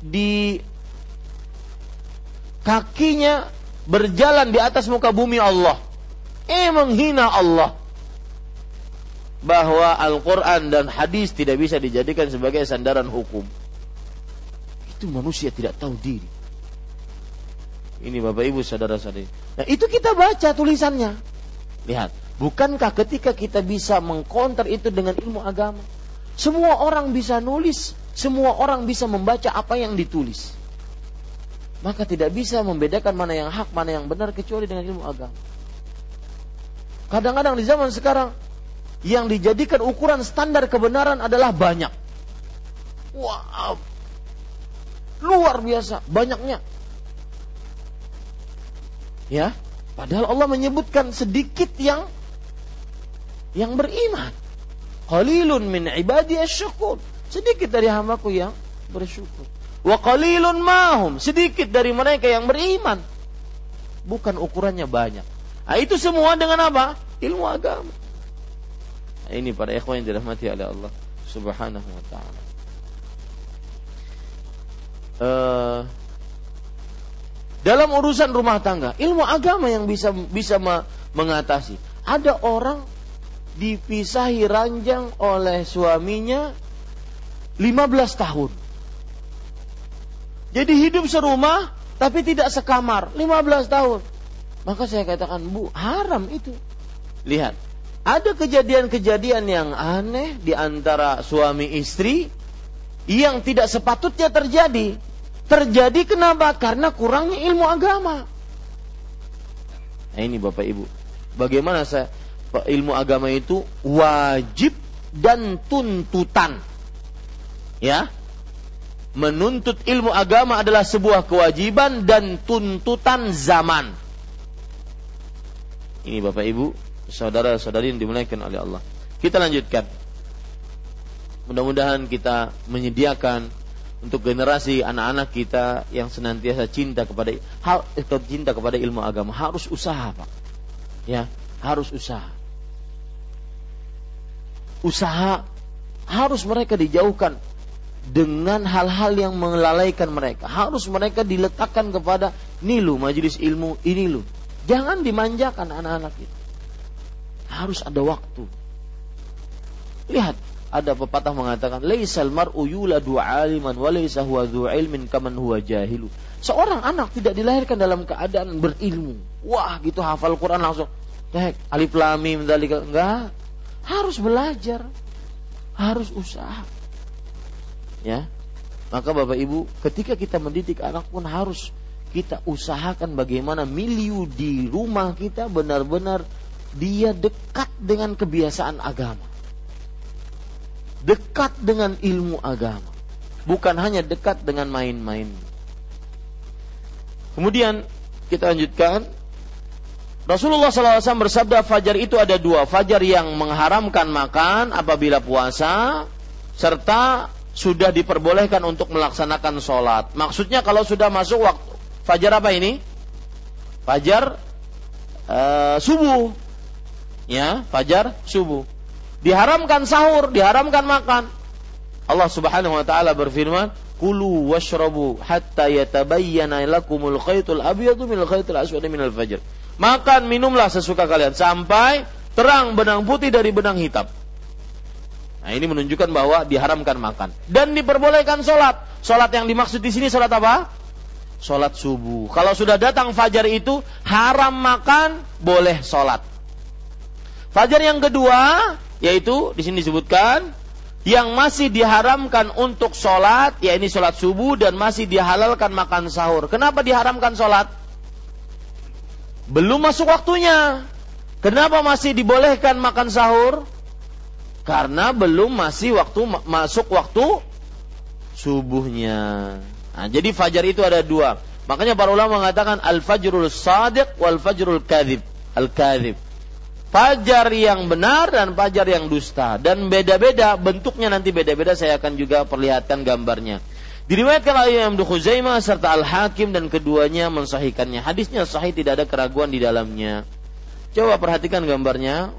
di kakinya berjalan di atas muka bumi Allah. Eh menghina Allah. Bahwa Al-Quran dan hadis tidak bisa dijadikan sebagai sandaran hukum. Itu manusia tidak tahu diri. Ini Bapak Ibu saudara-saudari. Nah itu kita baca tulisannya. Lihat, bukankah ketika kita bisa mengkonter itu dengan ilmu agama? Semua orang bisa nulis, semua orang bisa membaca apa yang ditulis. maka tidak bisa membedakan mana yang hak, mana yang benar kecuali dengan ilmu agama. Kadang-kadang di zaman sekarang yang dijadikan ukuran standar kebenaran adalah banyak. Wah, luar biasa banyaknya. Ya, padahal Allah menyebutkan sedikit yang yang beriman. Qalilun min ibadi syukur. Sedikit dari hambaku yang bersyukur. Wa qalilun mahum. Sedikit dari mereka yang beriman. Bukan ukurannya banyak. Nah, itu semua dengan apa? Ilmu agama. Nah, ini para ikhwan yang dirahmati oleh Allah Subhanahu wa taala. Uh, dalam urusan rumah tangga, ilmu agama yang bisa bisa mengatasi. Ada orang dipisahi ranjang oleh suaminya 15 tahun. Jadi hidup serumah tapi tidak sekamar 15 tahun. Maka saya katakan, "Bu, haram itu." Lihat, ada kejadian-kejadian yang aneh di antara suami istri yang tidak sepatutnya terjadi. Terjadi kenapa? Karena kurangnya ilmu agama. Nah ini Bapak Ibu. Bagaimana saya ilmu agama itu wajib dan tuntutan. Ya. Menuntut ilmu agama adalah sebuah kewajiban dan tuntutan zaman. Ini Bapak Ibu, saudara-saudari yang dimuliakan oleh Allah. Kita lanjutkan. Mudah-mudahan kita menyediakan untuk generasi anak-anak kita yang senantiasa cinta kepada hal cinta kepada ilmu agama harus usaha, Pak. Ya, harus usaha usaha harus mereka dijauhkan dengan hal-hal yang melalaikan mereka. Harus mereka diletakkan kepada nilu majelis ilmu ini lu. Jangan dimanjakan anak-anak itu. Harus ada waktu. Lihat, ada pepatah mengatakan, "Laisal mar'u yuladu 'aliman wa laisa huwa ilmin kaman huwa jahilu." Seorang anak tidak dilahirkan dalam keadaan berilmu. Wah, gitu hafal Quran langsung. Tek, alif lam mim dzalika. Enggak. Harus belajar, harus usaha. Ya. Maka Bapak Ibu, ketika kita mendidik anak pun harus kita usahakan bagaimana miliu di rumah kita benar-benar dia dekat dengan kebiasaan agama. Dekat dengan ilmu agama. Bukan hanya dekat dengan main-main. Kemudian kita lanjutkan Rasulullah SAW bersabda fajar itu ada dua. Fajar yang mengharamkan makan apabila puasa, serta sudah diperbolehkan untuk melaksanakan sholat. Maksudnya kalau sudah masuk waktu fajar apa ini? Fajar uh, subuh, ya fajar subuh. Diharamkan sahur, diharamkan makan. Allah Subhanahu Wa Taala berfirman, kulu washrabu hatta yatabayyana lakumul khaytul abyadu minal khaytul aswadi minal fajr Makan minumlah sesuka kalian sampai terang benang putih dari benang hitam. Nah ini menunjukkan bahwa diharamkan makan dan diperbolehkan sholat. Sholat yang dimaksud di sini sholat apa? Sholat subuh. Kalau sudah datang fajar itu haram makan, boleh sholat. Fajar yang kedua yaitu di sini disebutkan yang masih diharamkan untuk sholat, ya ini sholat subuh dan masih dihalalkan makan sahur. Kenapa diharamkan sholat? Belum masuk waktunya. Kenapa masih dibolehkan makan sahur? Karena belum masih waktu masuk waktu subuhnya. Nah, jadi fajar itu ada dua. Makanya para ulama mengatakan al-fajrul sadiq wal fajrul kadhib. Al-kadhib. Fajar yang benar dan fajar yang dusta dan beda-beda bentuknya nanti beda-beda saya akan juga perlihatkan gambarnya. Diriwayatkan oleh Imam Khuzaimah serta Al-Hakim dan keduanya mensahihkannya. Hadisnya sahih tidak ada keraguan di dalamnya. Coba perhatikan gambarnya.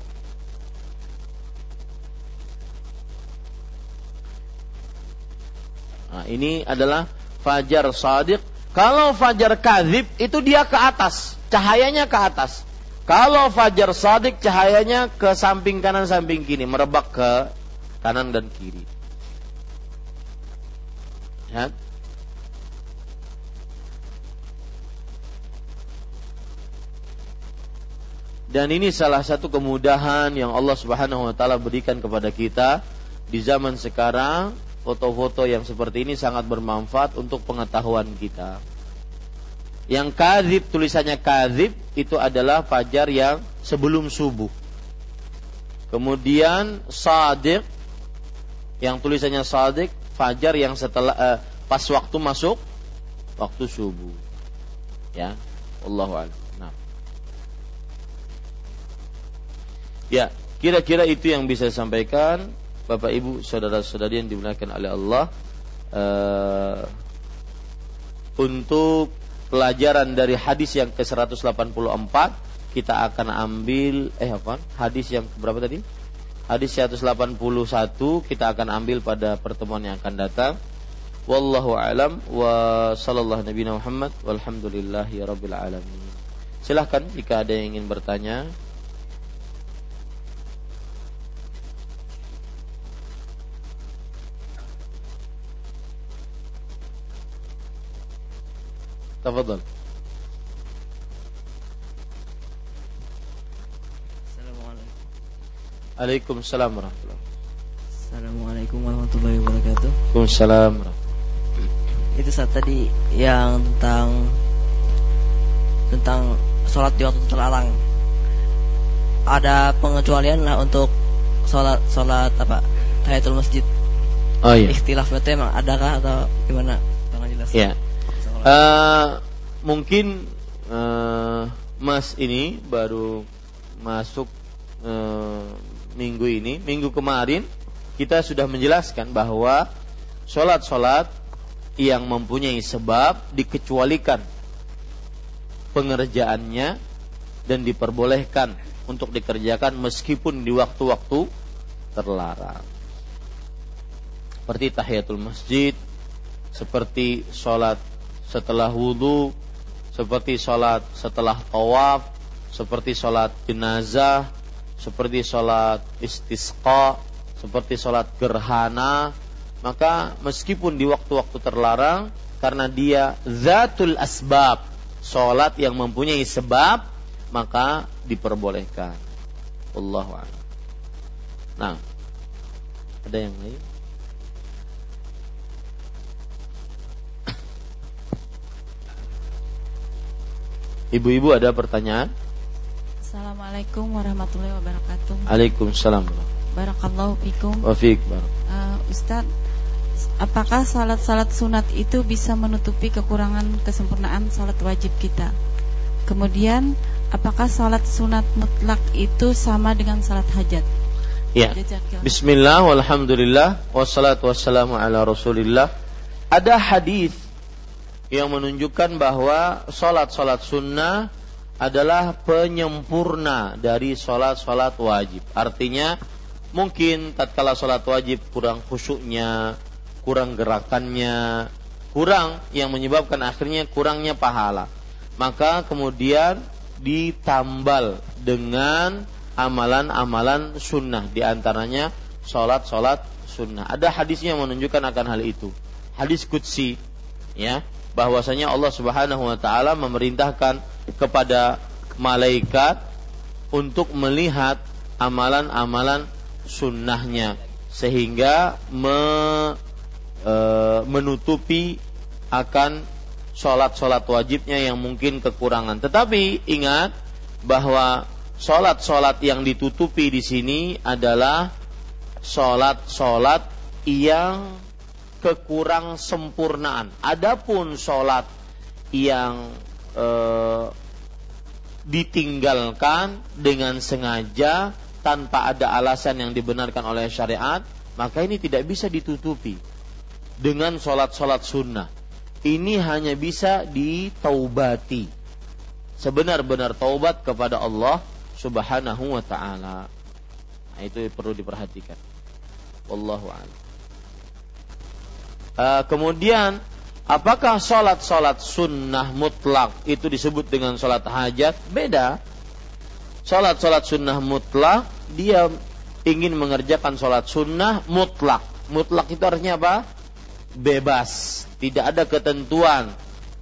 Nah, ini adalah fajar sadiq. Kalau fajar kadhib itu dia ke atas, cahayanya ke atas. Kalau fajar sadiq cahayanya ke samping kanan samping kiri, merebak ke kanan dan kiri. Ya. Dan ini salah satu kemudahan yang Allah Subhanahu wa taala berikan kepada kita di zaman sekarang. Foto-foto yang seperti ini sangat bermanfaat untuk pengetahuan kita. Yang kadzib tulisannya kadzib itu adalah fajar yang sebelum subuh. Kemudian sadiq yang tulisannya sadiq fajar yang setelah uh, pas waktu masuk waktu subuh. Ya, Allah Nah. Ya, kira-kira itu yang bisa saya sampaikan Bapak Ibu, saudara-saudari yang dimuliakan oleh Allah uh, untuk pelajaran dari hadis yang ke-184 kita akan ambil eh apa? Hadis yang berapa tadi? Hadis 181 kita akan ambil pada pertemuan yang akan datang. Wallahu alam wa sallallahu nabi Muhammad walhamdulillahi rabbil alamin. Silahkan jika ada yang ingin bertanya. Tafadhal. Waalaikumsalam warahmatullahi Assalamualaikum warahmatullahi wabarakatuh. Waalaikumsalam. Itu saat tadi yang tentang tentang sholat di waktu terlarang. Ada pengecualian lah untuk sholat sholat apa tahiyatul masjid. Oh iya. Ikhtilaf itu emang adakah atau gimana? Tolong jelas. Iya. Uh, mungkin uh, Mas ini baru masuk uh, minggu ini, minggu kemarin kita sudah menjelaskan bahwa sholat-sholat yang mempunyai sebab dikecualikan pengerjaannya dan diperbolehkan untuk dikerjakan meskipun di waktu-waktu terlarang. Seperti tahiyatul masjid, seperti sholat setelah wudhu, seperti sholat setelah tawaf, seperti sholat jenazah, seperti sholat istisqa, seperti sholat gerhana, maka meskipun di waktu-waktu terlarang, karena dia zatul asbab, sholat yang mempunyai sebab, maka diperbolehkan. Allah Nah, ada yang lain? Ibu-ibu ada pertanyaan? Assalamualaikum warahmatullahi wabarakatuh. Waalaikumsalam. Barakallahu fikum. Wa fik Uh, Ustaz, apakah salat-salat sunat itu bisa menutupi kekurangan kesempurnaan salat wajib kita? Kemudian, apakah salat sunat mutlak itu sama dengan salat hajat? Ya. Bismillah walhamdulillah wassalatu wassalamu ala Rasulillah. Ada hadis yang menunjukkan bahwa salat-salat sunnah adalah penyempurna dari salat-salat wajib. Artinya mungkin tatkala salat wajib kurang khusyuknya, kurang gerakannya, kurang yang menyebabkan akhirnya kurangnya pahala. Maka kemudian ditambal dengan amalan-amalan sunnah di antaranya salat-salat sunnah. Ada hadisnya menunjukkan akan hal itu. Hadis kutsi ya bahwasanya Allah Subhanahu wa taala memerintahkan kepada malaikat untuk melihat amalan-amalan sunnahnya sehingga me, e, menutupi akan sholat-sholat wajibnya yang mungkin kekurangan. Tetapi ingat bahwa sholat-sholat yang ditutupi di sini adalah sholat-sholat yang kekurang sempurnaan. Adapun sholat yang e, ditinggalkan dengan sengaja tanpa ada alasan yang dibenarkan oleh syariat, maka ini tidak bisa ditutupi dengan sholat-sholat sunnah. Ini hanya bisa ditaubati. Sebenar-benar taubat kepada Allah Subhanahu wa taala. Nah, itu perlu diperhatikan. Wallahu a'lam. Uh, kemudian apakah sholat-sholat sunnah mutlak itu disebut dengan sholat hajat? Beda. Sholat-sholat sunnah mutlak dia ingin mengerjakan sholat sunnah mutlak. Mutlak itu artinya apa? Bebas. Tidak ada ketentuan.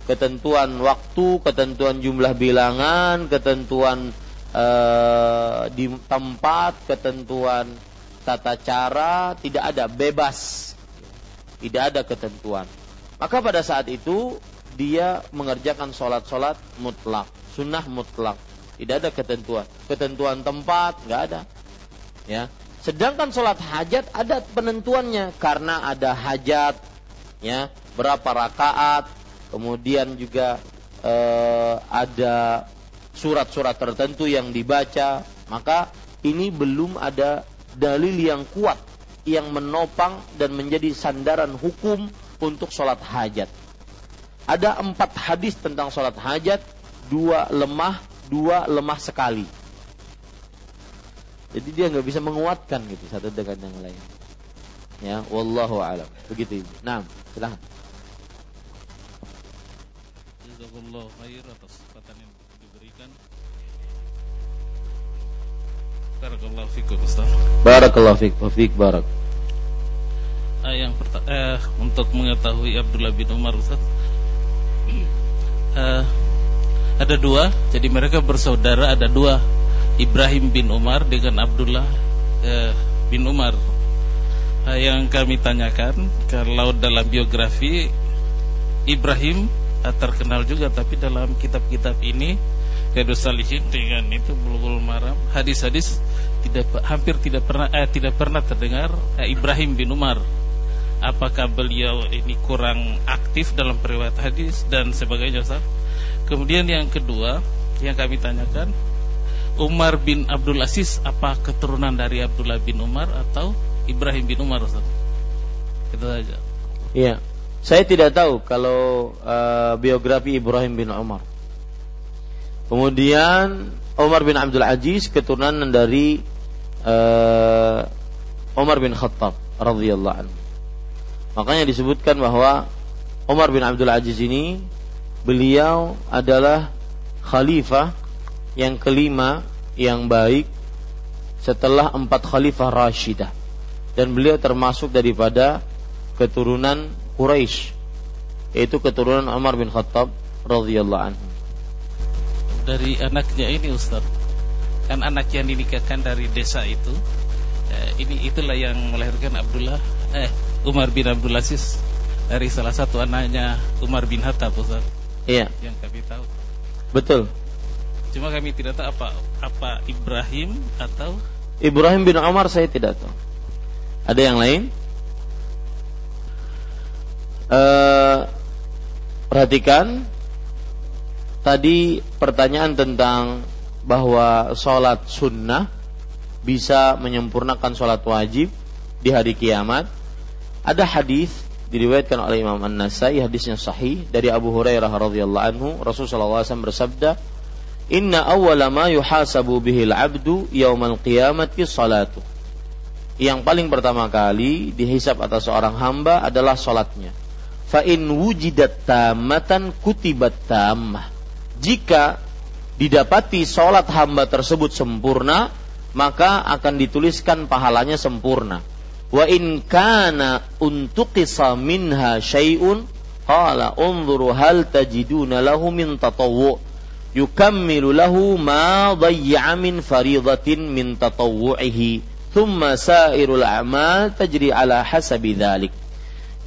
Ketentuan waktu, ketentuan jumlah bilangan, ketentuan uh, di tempat, ketentuan tata cara, tidak ada bebas tidak ada ketentuan. Maka pada saat itu dia mengerjakan sholat-sholat mutlak, sunnah mutlak. Tidak ada ketentuan, ketentuan tempat nggak ada. Ya, sedangkan sholat hajat ada penentuannya karena ada hajat, ya berapa rakaat, kemudian juga eh, ada surat-surat tertentu yang dibaca, maka ini belum ada dalil yang kuat yang menopang dan menjadi sandaran hukum untuk sholat hajat. Ada empat hadis tentang sholat hajat, dua lemah, dua lemah sekali. Jadi dia nggak bisa menguatkan gitu satu dengan yang lain. Ya, wallahu alam. Begitu. Nah, silahkan kesempatan yang diberikan. Barakallahu fikum Ustaz. Barakallahu fiik, wa fiik barak. Eh, yang perta- eh, untuk mengetahui Abdullah bin Umar Ustaz. Eh, ada dua, jadi mereka bersaudara ada dua. Ibrahim bin Umar dengan Abdullah eh, bin Umar. Eh, yang kami tanyakan kalau dalam biografi Ibrahim eh, terkenal juga tapi dalam kitab-kitab ini Riyadus Salihin dengan itu Bulughul Maram hadis-hadis tidak hampir tidak pernah eh, tidak pernah terdengar eh, Ibrahim bin Umar apakah beliau ini kurang aktif dalam periwayat hadis dan sebagainya Ustaz. Kemudian yang kedua yang kami tanyakan Umar bin Abdul Aziz apa keturunan dari Abdullah bin Umar atau Ibrahim bin Umar Ustaz? Itu saja. Iya. Saya tidak tahu kalau uh, biografi Ibrahim bin Umar. Kemudian Umar bin Abdul Aziz keturunan dari uh, Umar bin Khattab radhiyallahu anhu. Makanya disebutkan bahwa Umar bin Abdul Aziz ini beliau adalah khalifah yang kelima yang baik setelah empat khalifah Rashidah dan beliau termasuk daripada keturunan Quraisy yaitu keturunan Umar bin Khattab radhiyallahu anhu. Dari anaknya ini Ustaz. Kan anak yang dinikahkan dari desa itu eh, ini itulah yang melahirkan Abdullah eh Umar bin Abdul Aziz dari salah satu anaknya Umar bin Khattab Ustaz Iya, yang kami tahu. betul. Cuma kami tidak tahu apa apa Ibrahim atau Ibrahim bin Umar saya tidak tahu. Ada yang lain? Eh, perhatikan tadi pertanyaan tentang bahwa sholat sunnah bisa menyempurnakan sholat wajib di hari kiamat. Ada hadis diriwayatkan oleh Imam An-Nasai hadisnya sahih dari Abu Hurairah radhiyallahu anhu Rasulullah SAW bersabda Inna awwala ma yuhasabu bihil abdu yaumal qiyamati salatu. Yang paling pertama kali dihisap atas seorang hamba adalah salatnya. Fa in wujidat tamatan kutibat tamah. Jika didapati salat hamba tersebut sempurna, maka akan dituliskan pahalanya sempurna. Wa in kana untuqisa minha syai'un qala unzuru hal tajiduna lahu min tatawwu' yukammilu lahu ma dhayya min faridatin min tatawwu'ihi thumma sairul a'mal tajri ala hasabi dhalik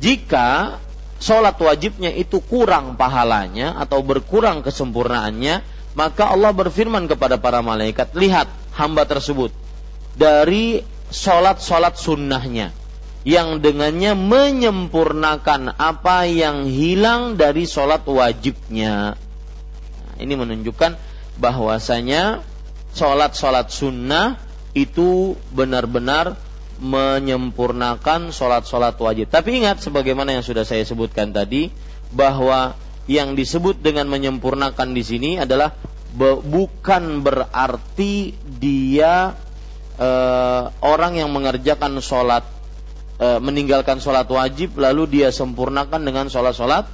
jika sholat wajibnya itu kurang pahalanya atau berkurang kesempurnaannya maka Allah berfirman kepada para malaikat lihat hamba tersebut dari sholat-sholat sunnahnya yang dengannya menyempurnakan apa yang hilang dari sholat wajibnya. Ini menunjukkan bahwasanya sholat-sholat sunnah itu benar-benar menyempurnakan sholat-sholat wajib. Tapi ingat, sebagaimana yang sudah saya sebutkan tadi, bahwa yang disebut dengan menyempurnakan di sini adalah bukan berarti dia e, orang yang mengerjakan sholat e, meninggalkan sholat wajib lalu dia sempurnakan dengan sholat-sholat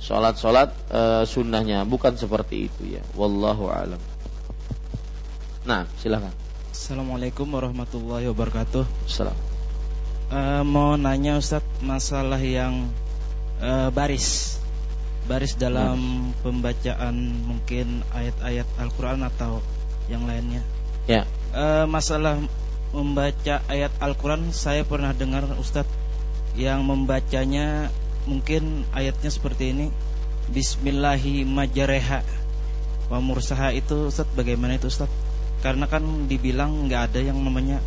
sholat-sholat e, sunnahnya. Bukan seperti itu ya. Wallahu alam. Nah silakan Assalamualaikum warahmatullahi wabarakatuh. Salam. Eh, mau nanya Ustadz masalah yang eh, baris, baris dalam pembacaan mungkin ayat-ayat Al-Quran atau yang lainnya. ya Eh, masalah membaca ayat Al-Quran saya pernah dengar Ustadz yang membacanya mungkin ayatnya seperti ini Bismillahi majreha wa mursaha itu Ustaz bagaimana itu Ustaz? Karena kan dibilang nggak ada yang namanya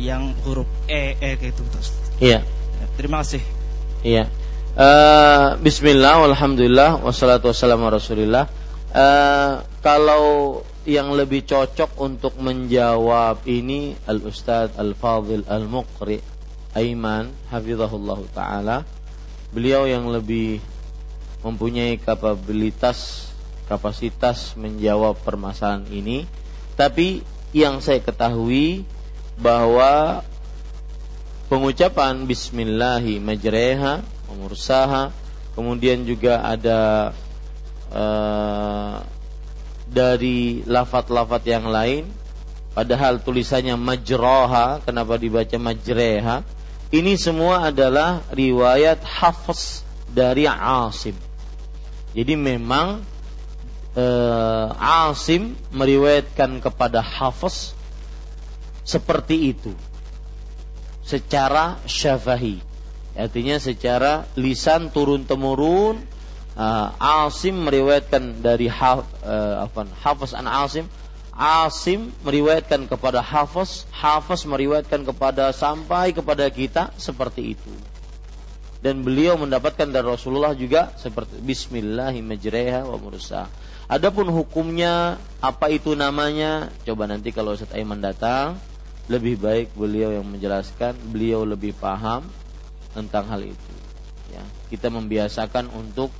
yang huruf e e kayak itu Ustaz. Iya. Terima kasih. Iya. Uh, Bismillah, Alhamdulillah, wassalatu wassalamu rasulillah. Uh, kalau yang lebih cocok untuk menjawab ini Al Ustadz Al Fadil Al Muqri Aiman Hafizahullah Ta'ala Beliau yang lebih mempunyai kapabilitas Kapasitas menjawab permasalahan ini Tapi yang saya ketahui bahwa pengucapan Bismillahi majreha mursaha kemudian juga ada uh, dari lafat-lafat yang lain padahal tulisannya majroha kenapa dibaca majreha ini semua adalah riwayat hafs dari Asim. Jadi memang uh, Asim meriwayatkan kepada hafs seperti itu. Secara syafahi. Artinya secara lisan turun temurun uh, Asim meriwayatkan dari ha, uh, apa Hafiz an Asim. Asim meriwayatkan kepada Hafiz Hafiz meriwayatkan kepada sampai kepada kita seperti itu. Dan beliau mendapatkan dari Rasulullah juga seperti Bismillahirrahmanirrahim wa mursa. Adapun hukumnya apa itu namanya? Coba nanti kalau Ustaz Aiman datang lebih baik beliau yang menjelaskan, beliau lebih paham tentang hal itu. Ya, kita membiasakan untuk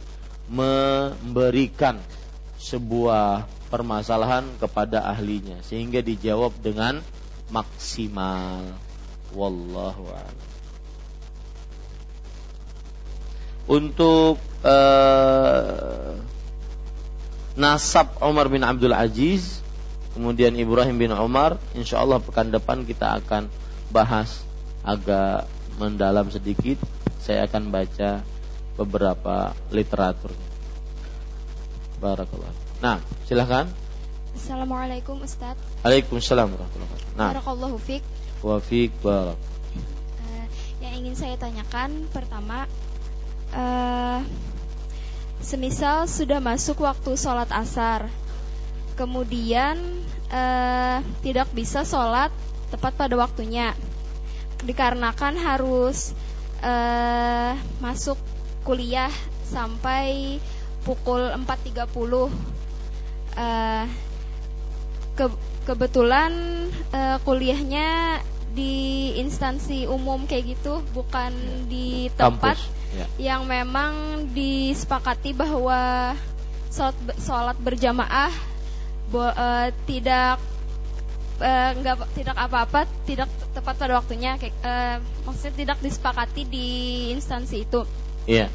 memberikan sebuah permasalahan kepada ahlinya sehingga dijawab dengan maksimal. Wallahu a'lam. Untuk uh, nasab Umar bin Abdul Aziz kemudian Ibrahim bin Umar insya Allah pekan depan kita akan bahas agak mendalam sedikit. Saya akan baca beberapa literatur. Barakallah Nah silahkan Assalamualaikum Ustaz. Waalaikumsalam warahmatullahi wabarakatuh. Nah. Barakallahu Wa fiq barak uh, Yang ingin saya tanyakan pertama uh, Semisal sudah masuk waktu sholat asar. Kemudian uh, tidak bisa sholat tepat pada waktunya. Dikarenakan harus uh, masuk kuliah sampai pukul 4.30 uh, ke kebetulan uh, kuliahnya di instansi umum kayak gitu bukan di tempat ya. yang memang disepakati bahwa sholat, sholat berjamaah bo, uh, tidak uh, tidak apa-apa tidak tepat pada waktunya kayak uh, maksudnya tidak disepakati di instansi itu. Iya. Yeah.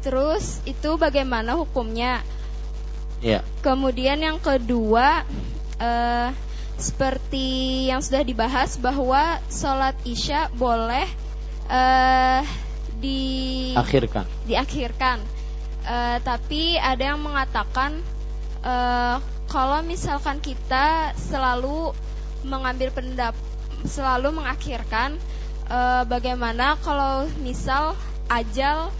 Terus itu bagaimana hukumnya? Iya. Yeah. Kemudian yang kedua uh, seperti yang sudah dibahas bahwa sholat isya boleh uh, diakhirkan. Diakhirkan. Uh, tapi ada yang mengatakan uh, kalau misalkan kita selalu mengambil pendap selalu mengakhirkan uh, bagaimana kalau misal ajal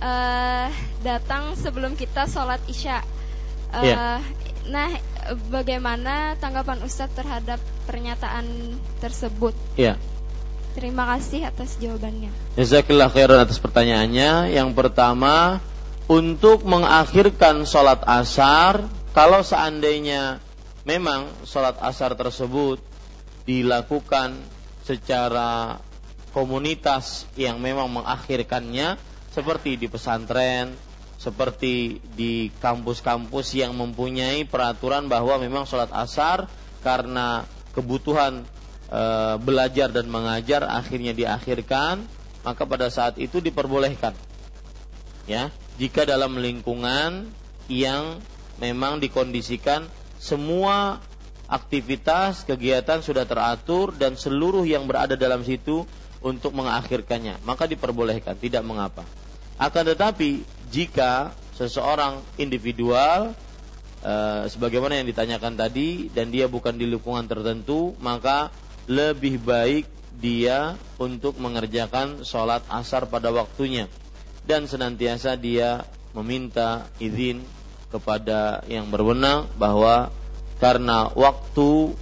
uh, datang sebelum kita sholat isya uh, yeah. nah bagaimana tanggapan Ustadz terhadap pernyataan tersebut yeah. Terima kasih atas jawabannya. Jazakallah khairan atas pertanyaannya. Yang pertama untuk mengakhirkan sholat asar kalau seandainya memang sholat asar tersebut dilakukan secara komunitas yang memang mengakhirkannya seperti di pesantren, seperti di kampus-kampus yang mempunyai peraturan bahwa memang sholat asar karena kebutuhan e, belajar dan mengajar akhirnya diakhirkan, maka pada saat itu diperbolehkan. Ya, jika dalam lingkungan yang memang dikondisikan semua aktivitas kegiatan sudah teratur dan seluruh yang berada dalam situ untuk mengakhirkannya maka diperbolehkan tidak mengapa akan tetapi jika seseorang individual e, sebagaimana yang ditanyakan tadi dan dia bukan di lingkungan tertentu maka lebih baik dia untuk mengerjakan sholat asar pada waktunya. Dan senantiasa dia meminta izin kepada yang berwenang bahwa karena waktu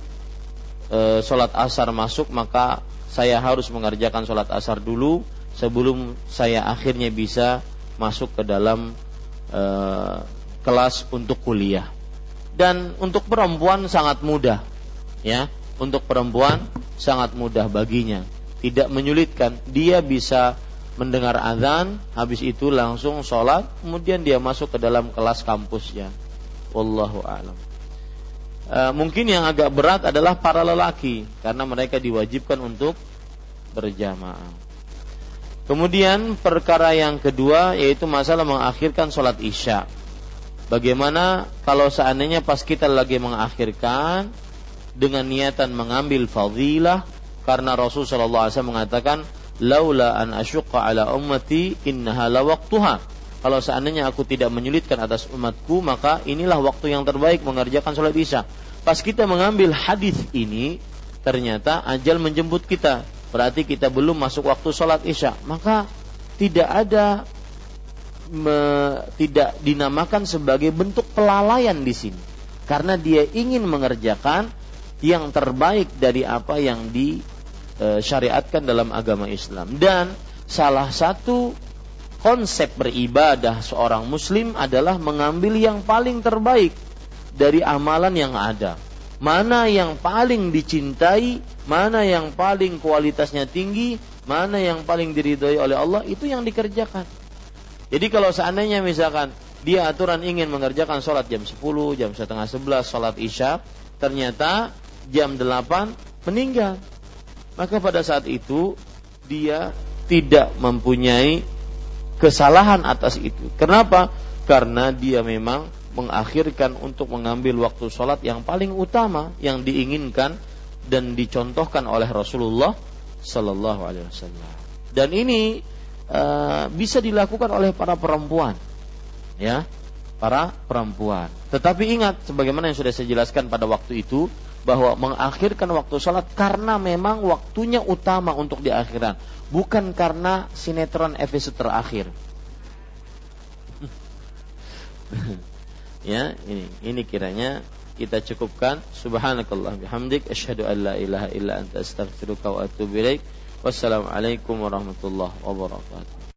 e, sholat asar masuk maka saya harus mengerjakan sholat asar dulu sebelum saya akhirnya bisa masuk ke dalam e, kelas untuk kuliah. Dan untuk perempuan sangat mudah ya untuk perempuan sangat mudah baginya. Tidak menyulitkan. Dia bisa mendengar azan habis itu langsung sholat kemudian dia masuk ke dalam kelas kampusnya. Wallahu alam. E, mungkin yang agak berat adalah para lelaki karena mereka diwajibkan untuk berjamaah. Kemudian perkara yang kedua yaitu masalah mengakhirkan sholat isya. Bagaimana kalau seandainya pas kita lagi mengakhirkan dengan niatan mengambil fadilah karena Rasul sallallahu alaihi wasallam mengatakan laula an asyqa ala ummati innaha la waqtuha. Kalau seandainya aku tidak menyulitkan atas umatku maka inilah waktu yang terbaik mengerjakan sholat isya. Pas kita mengambil hadis ini ternyata ajal menjemput kita. Berarti kita belum masuk waktu sholat isya. Maka tidak ada me, tidak dinamakan sebagai bentuk pelalaian di sini karena dia ingin mengerjakan yang terbaik dari apa yang disyariatkan dalam agama Islam dan salah satu konsep beribadah seorang muslim adalah mengambil yang paling terbaik dari amalan yang ada mana yang paling dicintai, mana yang paling kualitasnya tinggi, mana yang paling diridhoi oleh Allah itu yang dikerjakan. Jadi kalau seandainya misalkan dia aturan ingin mengerjakan sholat jam 10, jam setengah 11, sholat isya, ternyata jam 8 meninggal. Maka pada saat itu dia tidak mempunyai kesalahan atas itu. Kenapa? Karena dia memang mengakhirkan untuk mengambil waktu sholat yang paling utama yang diinginkan dan dicontohkan oleh Rasulullah Sallallahu Alaihi Wasallam. Dan ini Eh, bisa dilakukan oleh para perempuan ya para perempuan tetapi ingat sebagaimana yang sudah saya jelaskan pada waktu itu bahwa mengakhirkan waktu sholat karena memang waktunya utama untuk di akhiran. Bukan karena sinetron episode terakhir. Ya ini ini kiranya kita cukupkan. Subhanakallah bihamdik. Asyhadu an la ilaha illa anta astaghfiruka wa atubu ilaik. Wassalamualaikum warahmatullahi wabarakatuh.